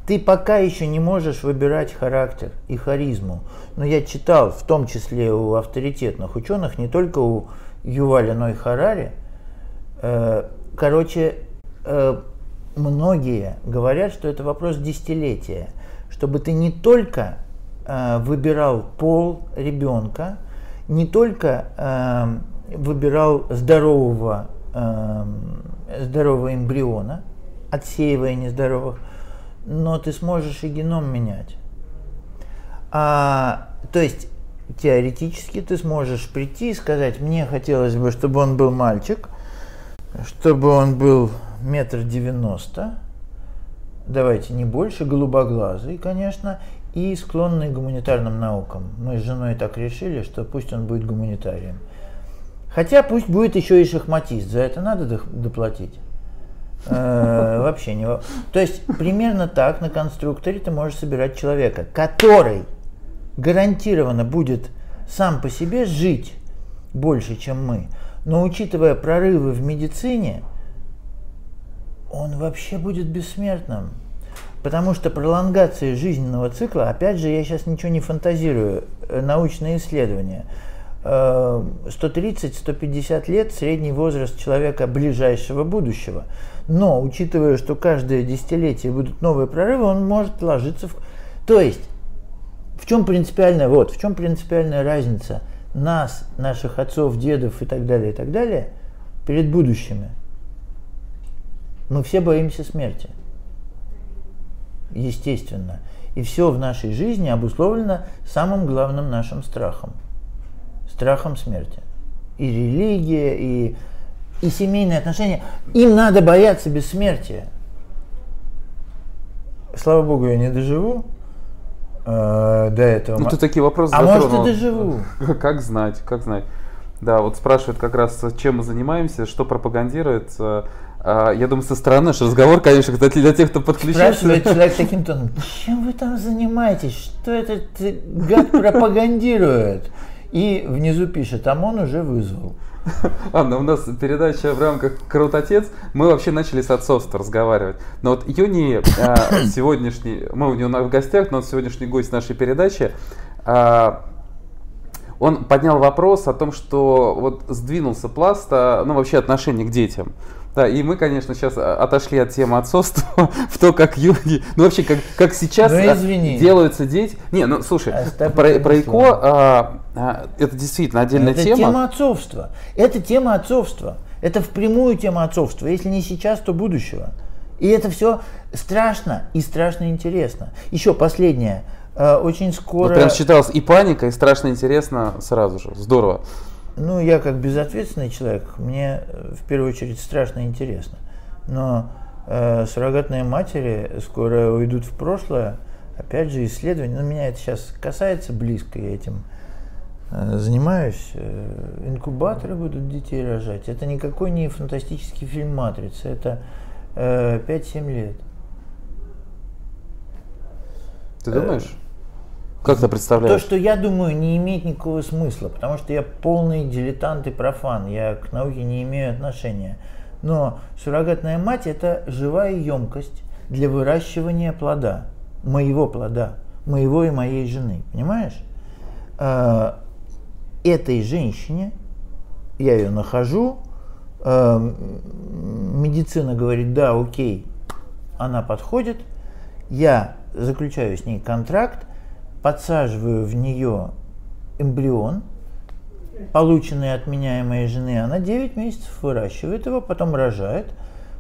ты пока еще не можешь выбирать характер и харизму. Но я читал, в том числе у авторитетных ученых, не только у Юваля Ной Харари, э, короче, э, многие говорят, что это вопрос десятилетия, чтобы ты не только э, выбирал пол ребенка, не только выбирал здорового, здорового эмбриона, отсеивая нездоровых, но ты сможешь и геном менять. А, то есть теоретически ты сможешь прийти и сказать, мне хотелось бы, чтобы он был мальчик, чтобы он был метр девяносто, давайте не больше, голубоглазый, конечно, и склонный к гуманитарным наукам. Мы с женой так решили, что пусть он будет гуманитарием. Хотя пусть будет еще и шахматист, за это надо доплатить. Э, вообще не... То есть примерно так на конструкторе ты можешь собирать человека, который гарантированно будет сам по себе жить больше, чем мы. Но учитывая прорывы в медицине, он вообще будет бесмертным. Потому что пролонгация жизненного цикла, опять же, я сейчас ничего не фантазирую, э, научные исследования – 130-150 лет средний возраст человека ближайшего будущего. Но, учитывая, что каждое десятилетие будут новые прорывы, он может ложиться в... То есть, в чем принципиальная, вот, в чем принципиальная разница нас, наших отцов, дедов и так далее, и так далее, перед будущими? Мы все боимся смерти. Естественно. И все в нашей жизни обусловлено самым главным нашим страхом – страхом смерти. И религия, и, и семейные отношения. Им надо бояться бессмертия. Слава Богу, я не доживу э, до этого. Ну, ты такие вопросы А затронул. может, и доживу. [LAUGHS] Как знать, как знать. Да, вот спрашивают как раз, чем мы занимаемся, что пропагандируется. А, я думаю, со стороны наш разговор, конечно, кстати, для тех, кто подключился. Спрашивает человек таким тоном, чем вы там занимаетесь? Что этот гад пропагандирует? И внизу пишет, ОМОН уже вызвал. [LAUGHS] Анна, у нас передача в рамках «Крутотец». Мы вообще начали с отцовства разговаривать. Но вот Юни э, [COUGHS] сегодняшний, мы у него в гостях, но он сегодняшний гость нашей передачи, э, он поднял вопрос о том, что вот сдвинулся пласт, ну вообще отношение к детям. Да, и мы, конечно, сейчас а, отошли от темы отцовства [LAUGHS] в то, как юни, ну вообще, как, как сейчас ну, извини. делаются дети. Не, ну слушай, Оставь про, про ИКО а, а, это действительно отдельная это тема. Это тема отцовства. Это тема отцовства. Это впрямую тема отцовства. Если не сейчас, то будущего. И это все страшно и страшно интересно. Еще последнее. Э, очень скоро... Вот прям считалось и паника, и страшно интересно сразу же. Здорово. Ну, я как безответственный человек, мне э, в первую очередь страшно интересно. Но э, суррогатные матери скоро уйдут в прошлое. Опять же, исследования. Ну, меня это сейчас касается близко, я этим э, занимаюсь. Э, инкубаторы будут детей рожать. Это никакой не фантастический фильм «Матрица». Это э, 5-7 лет. Ты думаешь? Как ты представляешь? То, что я думаю, не имеет никакого смысла, потому что я полный дилетант и профан, я к науке не имею отношения. Но суррогатная мать – это живая емкость для выращивания плода, моего плода, моего и моей жены, понимаешь? А, этой женщине, я ее нахожу, а, медицина говорит, да, окей, она подходит, я заключаю с ней контракт, подсаживаю в нее эмбрион, полученный от меня и моей жены, она 9 месяцев выращивает его, потом рожает,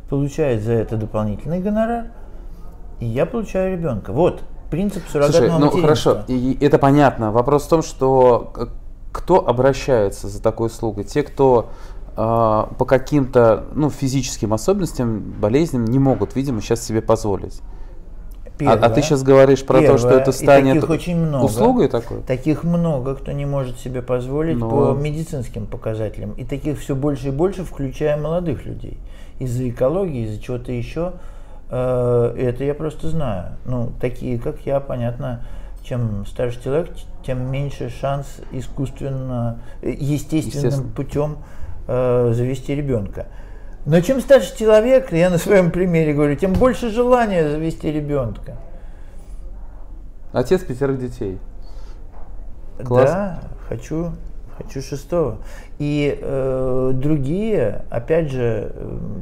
получает за это дополнительный гонорар, и я получаю ребенка. Вот принцип суррогатного Слушай, ну хорошо, и это понятно. Вопрос в том, что кто обращается за такой услугой? Те, кто э, по каким-то ну, физическим особенностям, болезням не могут, видимо, сейчас себе позволить. Первое, а, а ты сейчас говоришь про первое, то, что это станет очень много, услугой такой? Таких много, кто не может себе позволить Но... по медицинским показателям. И таких все больше и больше, включая молодых людей. Из-за экологии, из-за чего-то еще. Э, это я просто знаю. Ну, такие, как я, понятно, чем старше человек, тем меньше шанс искусственно, э, естественным путем э, завести ребенка. Но чем старше человек, я на своем примере говорю, тем больше желания завести ребенка. Отец пятерых детей. Класс. Да, хочу, хочу шестого. И э, другие, опять же,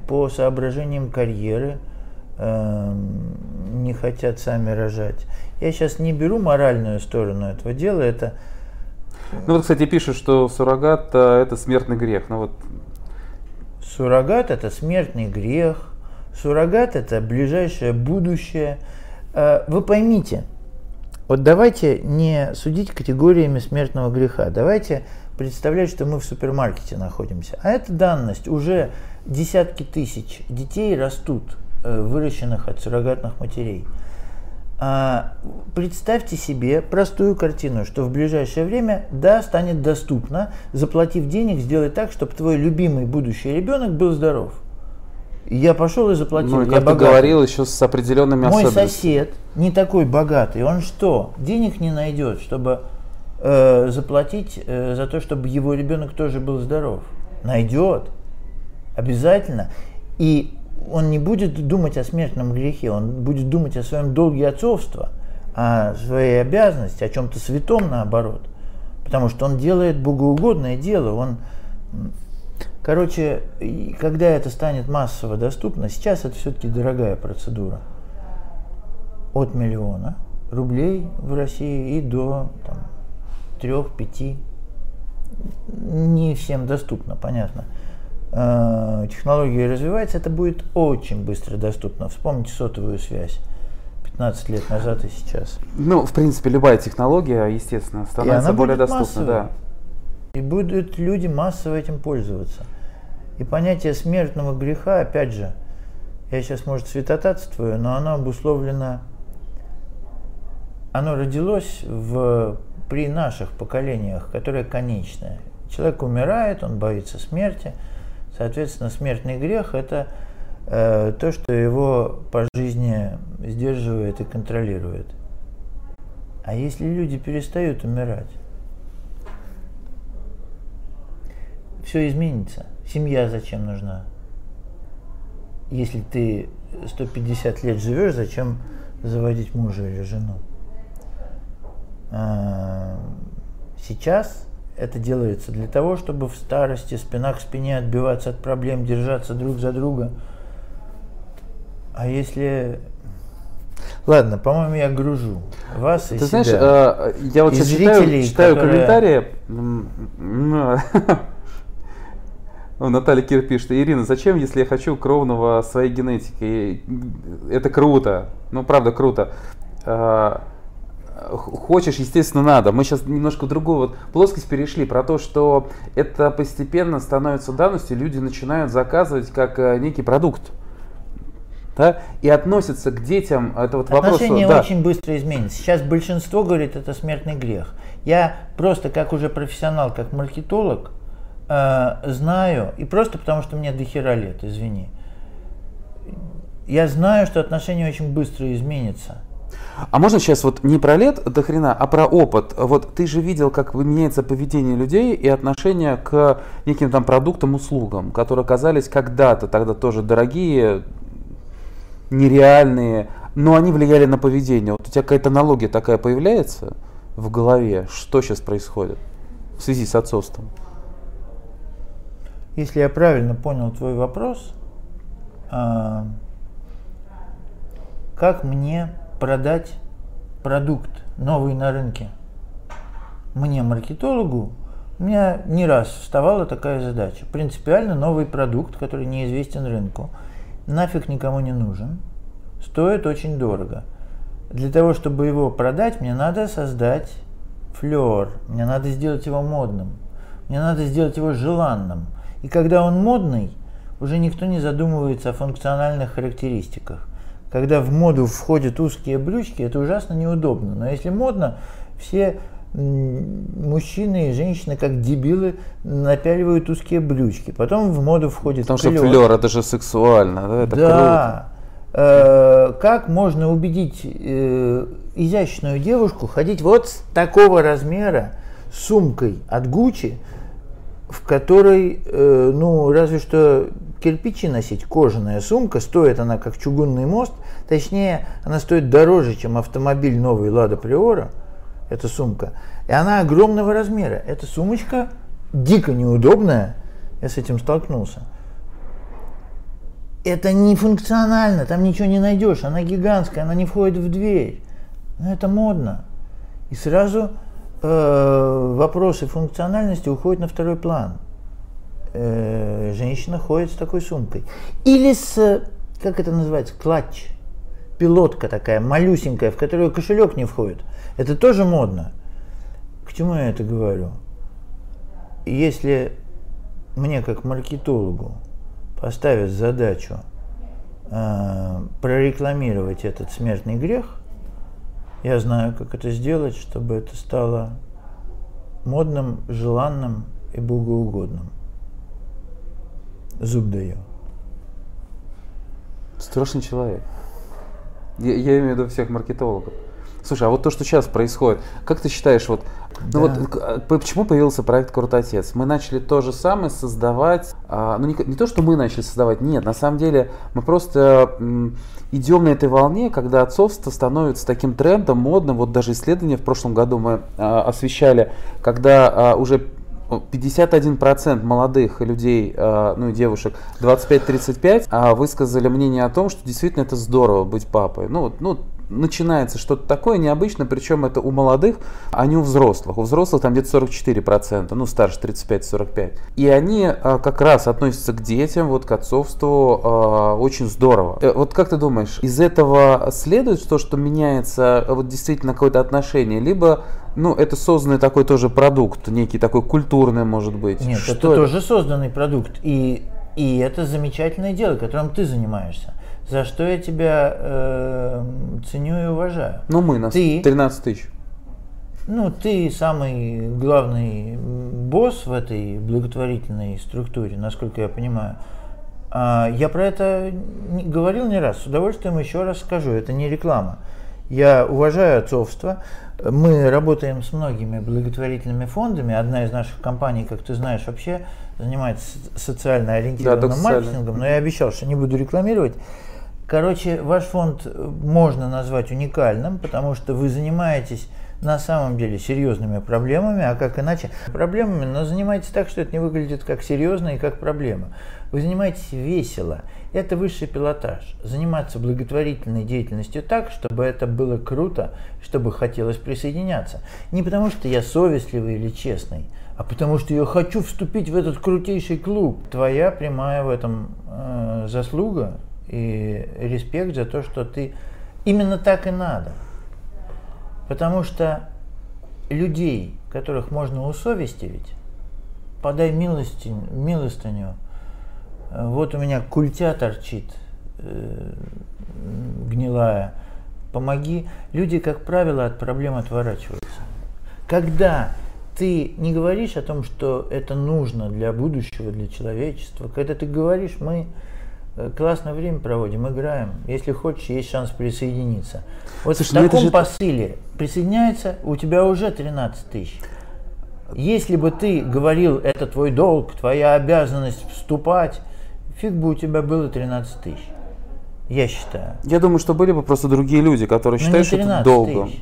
по соображениям карьеры, э, не хотят сами рожать. Я сейчас не беру моральную сторону этого дела, это ну вот, кстати, пишут, что суррогат э, это смертный грех. Ну вот Суррогат – это смертный грех, суррогат – это ближайшее будущее. Э, вы поймите, вот давайте не судить категориями смертного греха, давайте представлять, что мы в супермаркете находимся. А это данность. Уже десятки тысяч детей растут, э, выращенных от суррогатных матерей. А, представьте себе простую картину, что в ближайшее время, да, станет доступно, заплатив денег, сделать так, чтобы твой любимый будущий ребенок был здоров. Я пошел и заплатил. Ну, и как ты говорил, еще с определенными Мой сосед не такой богатый, он что, денег не найдет, чтобы э, заплатить э, за то, чтобы его ребенок тоже был здоров? Найдет. Обязательно. И он не будет думать о смертном грехе, он будет думать о своем долге отцовства, о своей обязанности, о чем-то святом наоборот. Потому что он делает богоугодное дело. Он... Короче, когда это станет массово доступно, сейчас это все-таки дорогая процедура. От миллиона рублей в России и до трех-пяти. Не всем доступно, понятно. Э, технология развивается, это будет очень быстро доступно. Вспомните сотовую связь. 15 лет назад и сейчас. Ну, в принципе, любая технология, естественно, становится более доступна. Да. И будут люди массово этим пользоваться. И понятие смертного греха, опять же, я сейчас, может, святотатствую, но оно обусловлено, оно родилось в, при наших поколениях, которое конечное. Человек умирает, он боится смерти – Соответственно, смертный грех – это э, то, что его по жизни сдерживает и контролирует. А если люди перестают умирать, все изменится. Семья зачем нужна? Если ты 150 лет живешь, зачем заводить мужа или жену? А, сейчас это делается для того, чтобы в старости спина к спине отбиваться от проблем, держаться друг за друга. А если... Ладно, по-моему, я гружу вас Ты и знаешь, себя. Э, я вот сейчас читаю, читаю которые... комментарии. [LAUGHS] Наталья Кир пишет, Ирина, зачем, если я хочу кровного своей генетики? Это круто, ну правда круто. А, хочешь, естественно, надо. Мы сейчас немножко в другую вот плоскость перешли, про то, что это постепенно становится данностью, люди начинают заказывать как э, некий продукт. Да, и относятся к детям, это вот вопрос. Отношение да. очень быстро изменится. Сейчас большинство говорит, это смертный грех. Я просто как уже профессионал, как маркетолог, э, знаю, и просто потому что мне до хера лет, извини, я знаю, что отношение очень быстро изменится. А можно сейчас вот не про лет до хрена, а про опыт? Вот ты же видел, как меняется поведение людей и отношение к неким там продуктам, услугам, которые оказались когда-то тогда тоже дорогие, нереальные, но они влияли на поведение. Вот у тебя какая-то аналогия такая появляется в голове, что сейчас происходит в связи с отцовством? Если я правильно понял твой вопрос, а, как мне продать продукт новый на рынке? Мне, маркетологу, у меня не раз вставала такая задача. Принципиально новый продукт, который неизвестен рынку, нафиг никому не нужен, стоит очень дорого. Для того, чтобы его продать, мне надо создать флер, мне надо сделать его модным, мне надо сделать его желанным. И когда он модный, уже никто не задумывается о функциональных характеристиках. Когда в моду входят узкие брючки, это ужасно неудобно. Но если модно, все мужчины и женщины, как дебилы, напяливают узкие брючки. Потом в моду входит Потому флер. что флер, это же сексуально, да? Это да. Круто. Э, как можно убедить э, изящную девушку ходить вот с такого размера сумкой от Гуччи, в которой, э, ну, разве что кирпичи носить, кожаная сумка, стоит она как чугунный мост, точнее, она стоит дороже, чем автомобиль новый Лада Приора, эта сумка, и она огромного размера. Эта сумочка дико неудобная, я с этим столкнулся. Это не функционально, там ничего не найдешь, она гигантская, она не входит в дверь. Но это модно. И сразу э, вопросы функциональности уходят на второй план. Э, женщина ходит с такой сумкой. Или с, как это называется, клатч. Пилотка такая, малюсенькая, в которую кошелек не входит. Это тоже модно. К чему я это говорю? Если мне как маркетологу поставят задачу э, прорекламировать этот смертный грех, я знаю, как это сделать, чтобы это стало модным, желанным и богоугодным. Зуб даю. Страшный человек. Я, я имею в виду всех маркетологов. Слушай, а вот то, что сейчас происходит, как ты считаешь, вот, ну да. вот а, почему появился проект Крутотец? Мы начали то же самое создавать, а, ну не, не то, что мы начали создавать, нет, на самом деле мы просто м, идем на этой волне, когда отцовство становится таким трендом, модным. Вот даже исследования в прошлом году мы а, освещали, когда а, уже 51% молодых людей, а, ну и девушек 25-35 а, высказали мнение о том, что действительно это здорово быть папой. Ну, ну начинается что-то такое необычное, причем это у молодых, а не у взрослых. У взрослых там где-то 44%, ну старше 35-45. И они а, как раз относятся к детям, вот к отцовству а, очень здорово. Э, вот как ты думаешь, из этого следует то, что меняется вот действительно какое-то отношение, либо ну, это созданный такой тоже продукт, некий такой культурный, может быть. Нет, что это, это тоже созданный продукт. И, и это замечательное дело, которым ты занимаешься за что я тебя э, ценю и уважаю. Ну, мы нас ты, 13 тысяч. Ну, ты самый главный босс в этой благотворительной структуре, насколько я понимаю. А, я про это говорил не раз, с удовольствием еще раз скажу, это не реклама. Я уважаю отцовство. Мы работаем с многими благотворительными фондами. Одна из наших компаний, как ты знаешь, вообще занимается социально ориентированным да, маркетингом, но я обещал, что не буду рекламировать. Короче, ваш фонд э, можно назвать уникальным, потому что вы занимаетесь на самом деле серьезными проблемами, а как иначе? Проблемами, но занимаетесь так, что это не выглядит как серьезно и как проблема. Вы занимаетесь весело. Это высший пилотаж. Заниматься благотворительной деятельностью так, чтобы это было круто, чтобы хотелось присоединяться. Не потому, что я совестливый или честный, а потому что я хочу вступить в этот крутейший клуб. Твоя прямая в этом э, заслуга и респект за то, что ты именно так и надо. Потому что людей, которых можно усовестивить, подай милостиню, милостыню. Вот у меня культя торчит, э, гнилая. Помоги. Люди, как правило, от проблем отворачиваются. Когда ты не говоришь о том, что это нужно для будущего, для человечества, когда ты говоришь, мы классное время проводим, играем. Если хочешь, есть шанс присоединиться. Вот Слушай, в ну таком же... посыле присоединяется, у тебя уже 13 тысяч. Если бы ты говорил, это твой долг, твоя обязанность вступать, фиг бы у тебя было 13 тысяч. Я считаю. Я думаю, что были бы просто другие люди, которые ну, считают, что это долгом. Тысяч.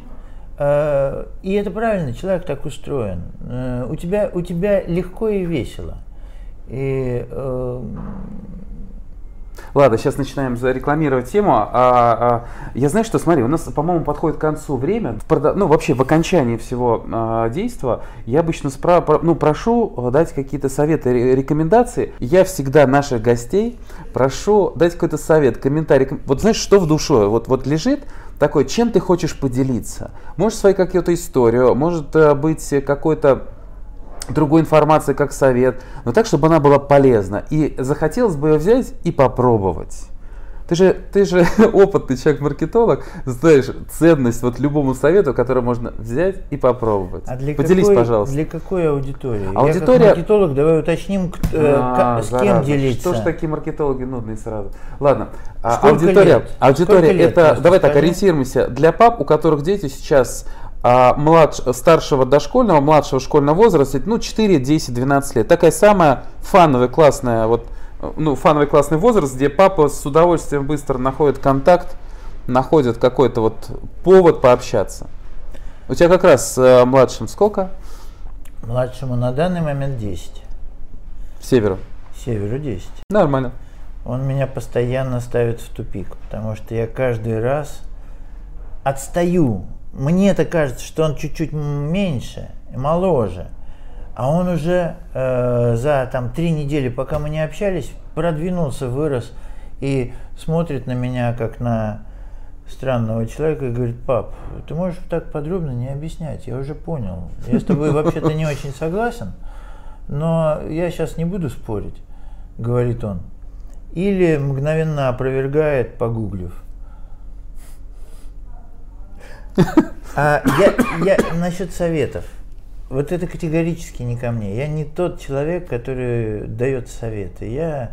Э, и это правильно, человек так устроен. Э, у тебя, у тебя легко и весело. И, э... Ладно, сейчас начинаем рекламировать тему. А, а, я знаю, что, смотри, у нас, по-моему, подходит к концу время. Ну, вообще, в окончании всего а, действия я обычно спра- ну, прошу дать какие-то советы, рекомендации. Я всегда наших гостей прошу дать какой-то совет, комментарий. Вот знаешь, что в душе вот, вот лежит, такой, чем ты хочешь поделиться. Может, свою какую-то историю, может э, быть какой-то другой информации как совет, но так, чтобы она была полезна. И захотелось бы ее взять и попробовать. Ты же, ты же [LAUGHS] опытный человек-маркетолог, знаешь ценность вот любому совету, который можно взять и попробовать. А для Поделись, какой, пожалуйста. Для какой аудитории? Аудитория... Я как маркетолог, давай уточним, э, а, с зараза. кем делиться. Что ж такие маркетологи нудные сразу? Ладно, а аудитория, лет? аудитория лет это, давай так, ориентируемся, для пап, у которых дети сейчас а младш, старшего дошкольного, младшего школьного возраста, ну, 4, 10, 12 лет. Такая самая фановая, классная вот ну, фановый классный возраст, где папа с удовольствием быстро находит контакт, находит какой-то вот повод пообщаться. У тебя как раз э, младшим сколько? Младшему на данный момент 10. Северу? Северу 10. Нормально. Он меня постоянно ставит в тупик, потому что я каждый раз отстаю. Мне это кажется, что он чуть-чуть меньше, моложе. А он уже э, за там три недели, пока мы не общались, продвинулся, вырос и смотрит на меня как на странного человека и говорит, пап, ты можешь так подробно не объяснять, я уже понял. Я с тобой вообще-то не очень согласен, но я сейчас не буду спорить, говорит он. Или мгновенно опровергает, погуглив. А я, я насчет советов вот это категорически не ко мне. Я не тот человек, который дает советы. Я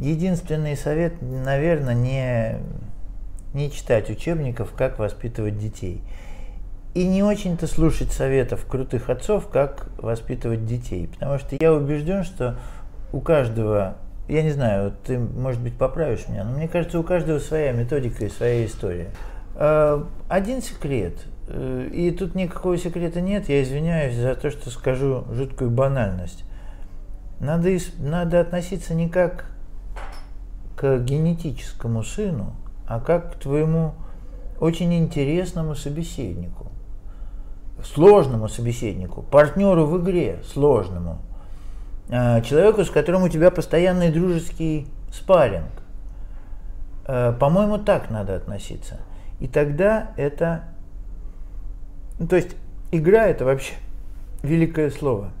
единственный совет, наверное, не, не читать учебников, как воспитывать детей. И не очень-то слушать советов крутых отцов, как воспитывать детей. Потому что я убежден, что у каждого, я не знаю, ты, может быть, поправишь меня, но мне кажется, у каждого своя методика и своя история. Э, один секрет – Э, и тут никакого секрета нет, я извиняюсь за то, что скажу жуткую банальность. Надо, надо относиться не как к генетическому сыну, а как к твоему очень интересному собеседнику, сложному собеседнику, партнеру в игре сложному, э, человеку, с которым у тебя постоянный дружеский спарринг. По-моему, так надо относиться. И тогда это ну, то есть игра это вообще великое слово.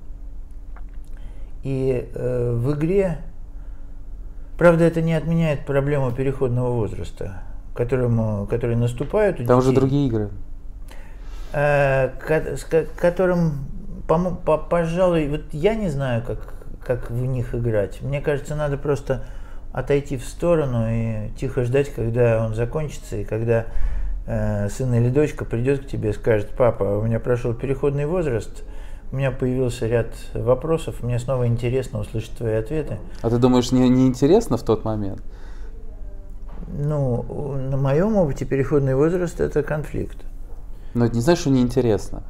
И э, в игре, правда, это не отменяет проблему переходного возраста, которому, который наступает у Там детей. уже другие игры. Э, с которым, по, по, пожалуй, вот я не знаю, как, как в них играть. Мне кажется, надо просто отойти в сторону и тихо ждать, когда он закончится, и когда сын или дочка придет к тебе и скажет, папа, у меня прошел переходный возраст, у меня появился ряд вопросов, мне снова интересно услышать твои ответы. А ты думаешь, не, не интересно в тот момент? Ну, на моем опыте переходный возраст – это конфликт. Но это не значит, что неинтересно.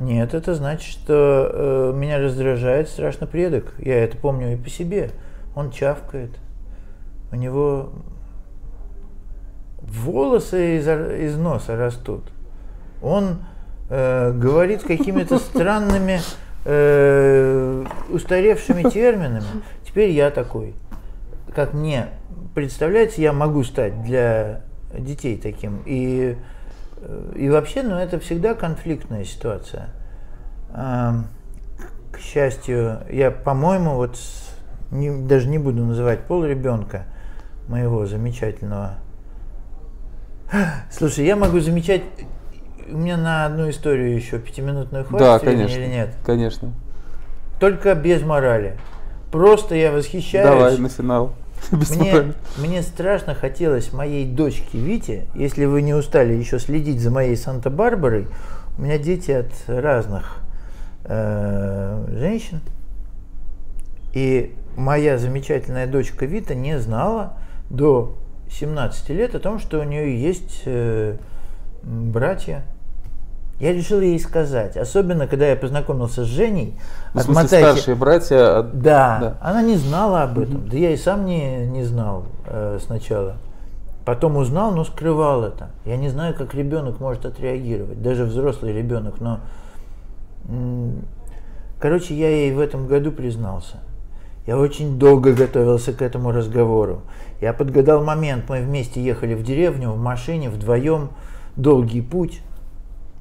Нет, это значит, что э, меня раздражает страшно предок. Я это помню и по себе. Он чавкает. У него волосы из, из носа растут. Он э, говорит какими-то странными э, устаревшими терминами. Теперь я такой. Как мне представляется, я могу стать для детей таким. И, э, и вообще, ну, это всегда конфликтная ситуация. А, к счастью, я, по-моему, вот не, даже не буду называть пол ребенка моего замечательного. Слушай, я могу замечать у меня на одну историю еще пятиминутную хватит да, конечно, или нет? Конечно. Только без морали. Просто я восхищаюсь. Давай на финал. [LAUGHS] Мне, мне страшно хотелось моей дочке Вите, если вы не устали еще следить за моей Санта-Барбарой, у меня дети от разных э, женщин. И моя замечательная дочка Вита не знала до 17 лет о том, что у нее есть э, братья. Я решил ей сказать, особенно когда я познакомился с Женей. Ну, в смысле, старшие братья? От... Да, да, она не знала об этом. Угу. Да я и сам не, не знал э, сначала. Потом узнал, но скрывал это. Я не знаю, как ребенок может отреагировать, даже взрослый ребенок, но... Короче, я ей в этом году признался. Я очень долго готовился к этому разговору. Я подгадал момент, мы вместе ехали в деревню, в машине, вдвоем, долгий путь.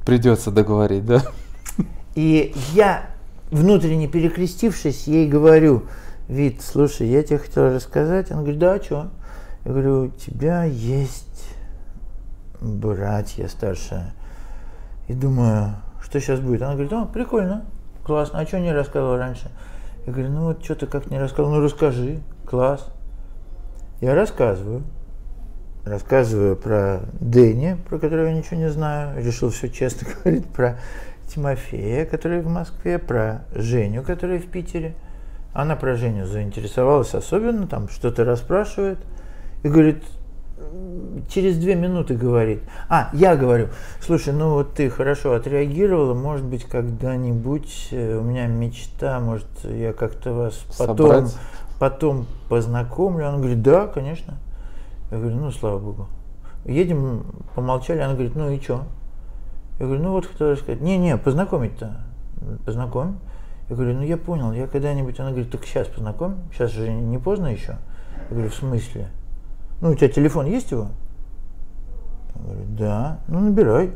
Придется договорить, да? И я, внутренне перекрестившись, ей говорю, Вид, слушай, я тебе хотел рассказать. Она говорит, да, а что? Я говорю, у тебя есть братья старшие. И думаю, что сейчас будет? Она говорит, о, прикольно, классно, а что не рассказывал раньше? Я говорю, ну вот что-то как не рассказал, ну расскажи, класс. Я рассказываю рассказываю про Дэнни, про которого я ничего не знаю, решил все честно [LAUGHS] говорить, про Тимофея, который в Москве, про Женю, который в Питере. Она про Женю заинтересовалась особенно, там что-то расспрашивает и говорит, через две минуты говорит, а, я говорю, слушай, ну вот ты хорошо отреагировала, может быть, когда-нибудь э, у меня мечта, может, я как-то вас потом, потом познакомлю. Она говорит, да, конечно. Я говорю, ну, слава богу. Едем, помолчали, она говорит, ну и что? Я говорю, ну вот хотела сказать, не-не, познакомить-то, познакомь. Я говорю, ну я понял, я когда-нибудь, она говорит, так сейчас познакомь, сейчас же не поздно еще. Я говорю, в смысле? Ну, у тебя телефон есть его? Я говорю, да, ну набирай.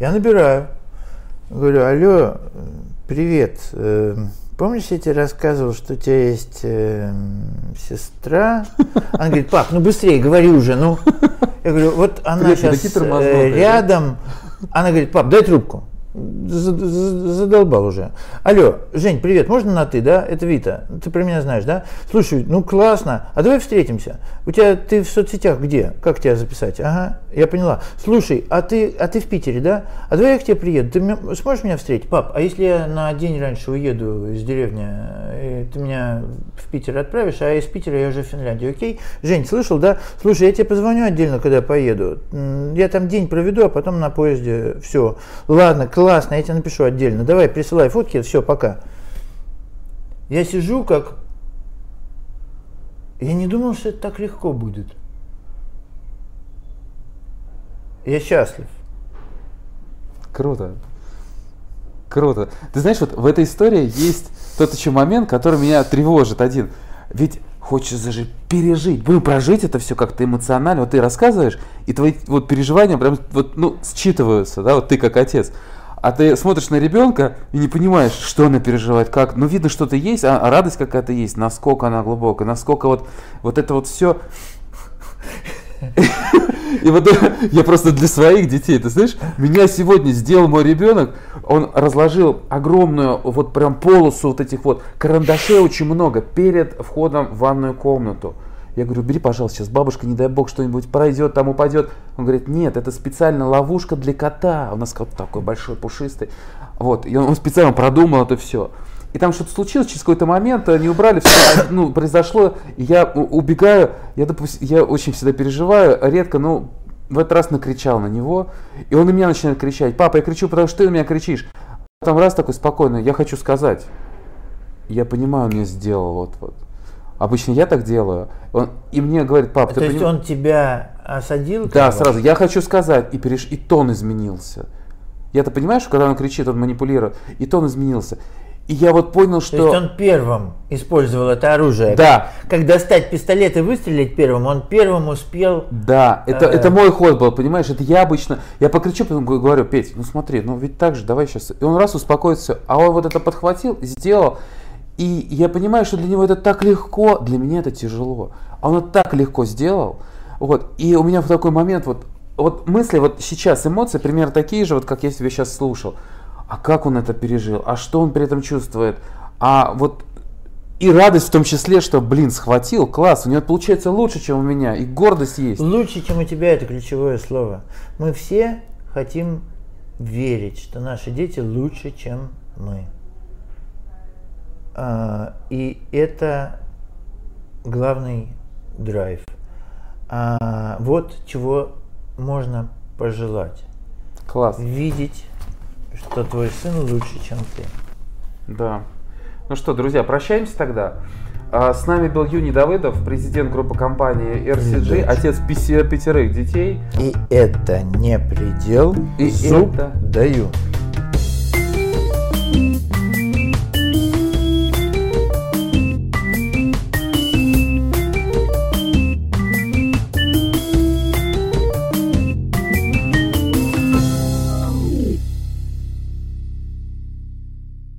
Я набираю. Говорю, алло, привет, эм, Помнишь, я тебе рассказывал, что у тебя есть э, сестра? Она говорит, пап, ну быстрее, говори уже, ну. Я говорю, вот она Привет, сейчас э, рядом. Она говорит, пап, дай трубку задолбал уже. Алло, Жень, привет, можно на ты, да? Это Вита, ты про меня знаешь, да? Слушай, ну классно, а давай встретимся. У тебя, ты в соцсетях где? Как тебя записать? Ага, я поняла. Слушай, а ты, а ты в Питере, да? А давай я к тебе приеду, ты сможешь меня встретить? Пап, а если я на день раньше уеду из деревни, э, ты меня в Питер отправишь, а из Питера я уже в Финляндию, окей? Жень, слышал, да? Слушай, я тебе позвоню отдельно, когда поеду. Я там день проведу, а потом на поезде, все. Ладно, классно классно, я тебе напишу отдельно. Давай, присылай фотки, все, пока. Я сижу как... Я не думал, что это так легко будет. Я счастлив. Круто. Круто. Ты знаешь, вот в этой истории есть тот еще момент, который меня тревожит один. Ведь хочется же пережить, ну, прожить это все как-то эмоционально. Вот ты рассказываешь, и твои вот переживания прям вот, ну, считываются, да, вот ты как отец а ты смотришь на ребенка и не понимаешь, что она переживает, как. Ну, видно, что-то есть, а, а радость какая-то есть, насколько она глубокая, насколько вот, вот это вот все. И вот я просто для своих детей, ты знаешь, меня сегодня сделал мой ребенок, он разложил огромную вот прям полосу вот этих вот карандашей очень много перед входом в ванную комнату. Я говорю, бери, пожалуйста, сейчас бабушка, не дай бог, что-нибудь пройдет, там упадет. Он говорит, нет, это специальная ловушка для кота. У нас кот такой большой, пушистый. Вот, и он специально продумал это все. И там что-то случилось, через какой-то момент они убрали, все ну, произошло, я убегаю, я, допустим, я очень всегда переживаю, редко, ну, в этот раз накричал на него, и он на меня начинает кричать, папа, я кричу, потому что ты на меня кричишь. Там раз такой спокойно, я хочу сказать, я понимаю, он мне сделал, вот, вот. Обычно я так делаю. Он, и мне говорит, пап, ты То есть он тебя осадил? Да, сразу. Я хочу сказать, и, переш... и тон изменился. Я-то понимаю, что когда он кричит, он манипулирует, и то он изменился. И я вот понял, что... То есть он первым использовал это оружие. Да. Как достать пистолет и выстрелить первым, он первым успел... Да, это, Э. это мой ход был, понимаешь? Это я обычно... Я покричу, потом говорю, Петь, ну смотри, ну ведь так же, давай сейчас... И он раз успокоится, а он вот это подхватил, сделал. И я понимаю, что для него это так легко, для меня это тяжело. А он это так легко сделал. Вот. И у меня в такой момент вот, вот мысли, вот сейчас эмоции примерно такие же, вот как я себя сейчас слушал. А как он это пережил? А что он при этом чувствует? А вот и радость в том числе, что, блин, схватил, класс, у него получается лучше, чем у меня, и гордость есть. Лучше, чем у тебя, это ключевое слово. Мы все хотим верить, что наши дети лучше, чем мы. А, И это главный драйв. А, Вот чего можно пожелать. Класс. Видеть, что твой сын лучше, чем ты. Да. Ну что, друзья, прощаемся тогда. А, С нами был Юний Давыдов, президент группы компании RCG, отец пятерых детей. И это не предел. И Зуб это- даю.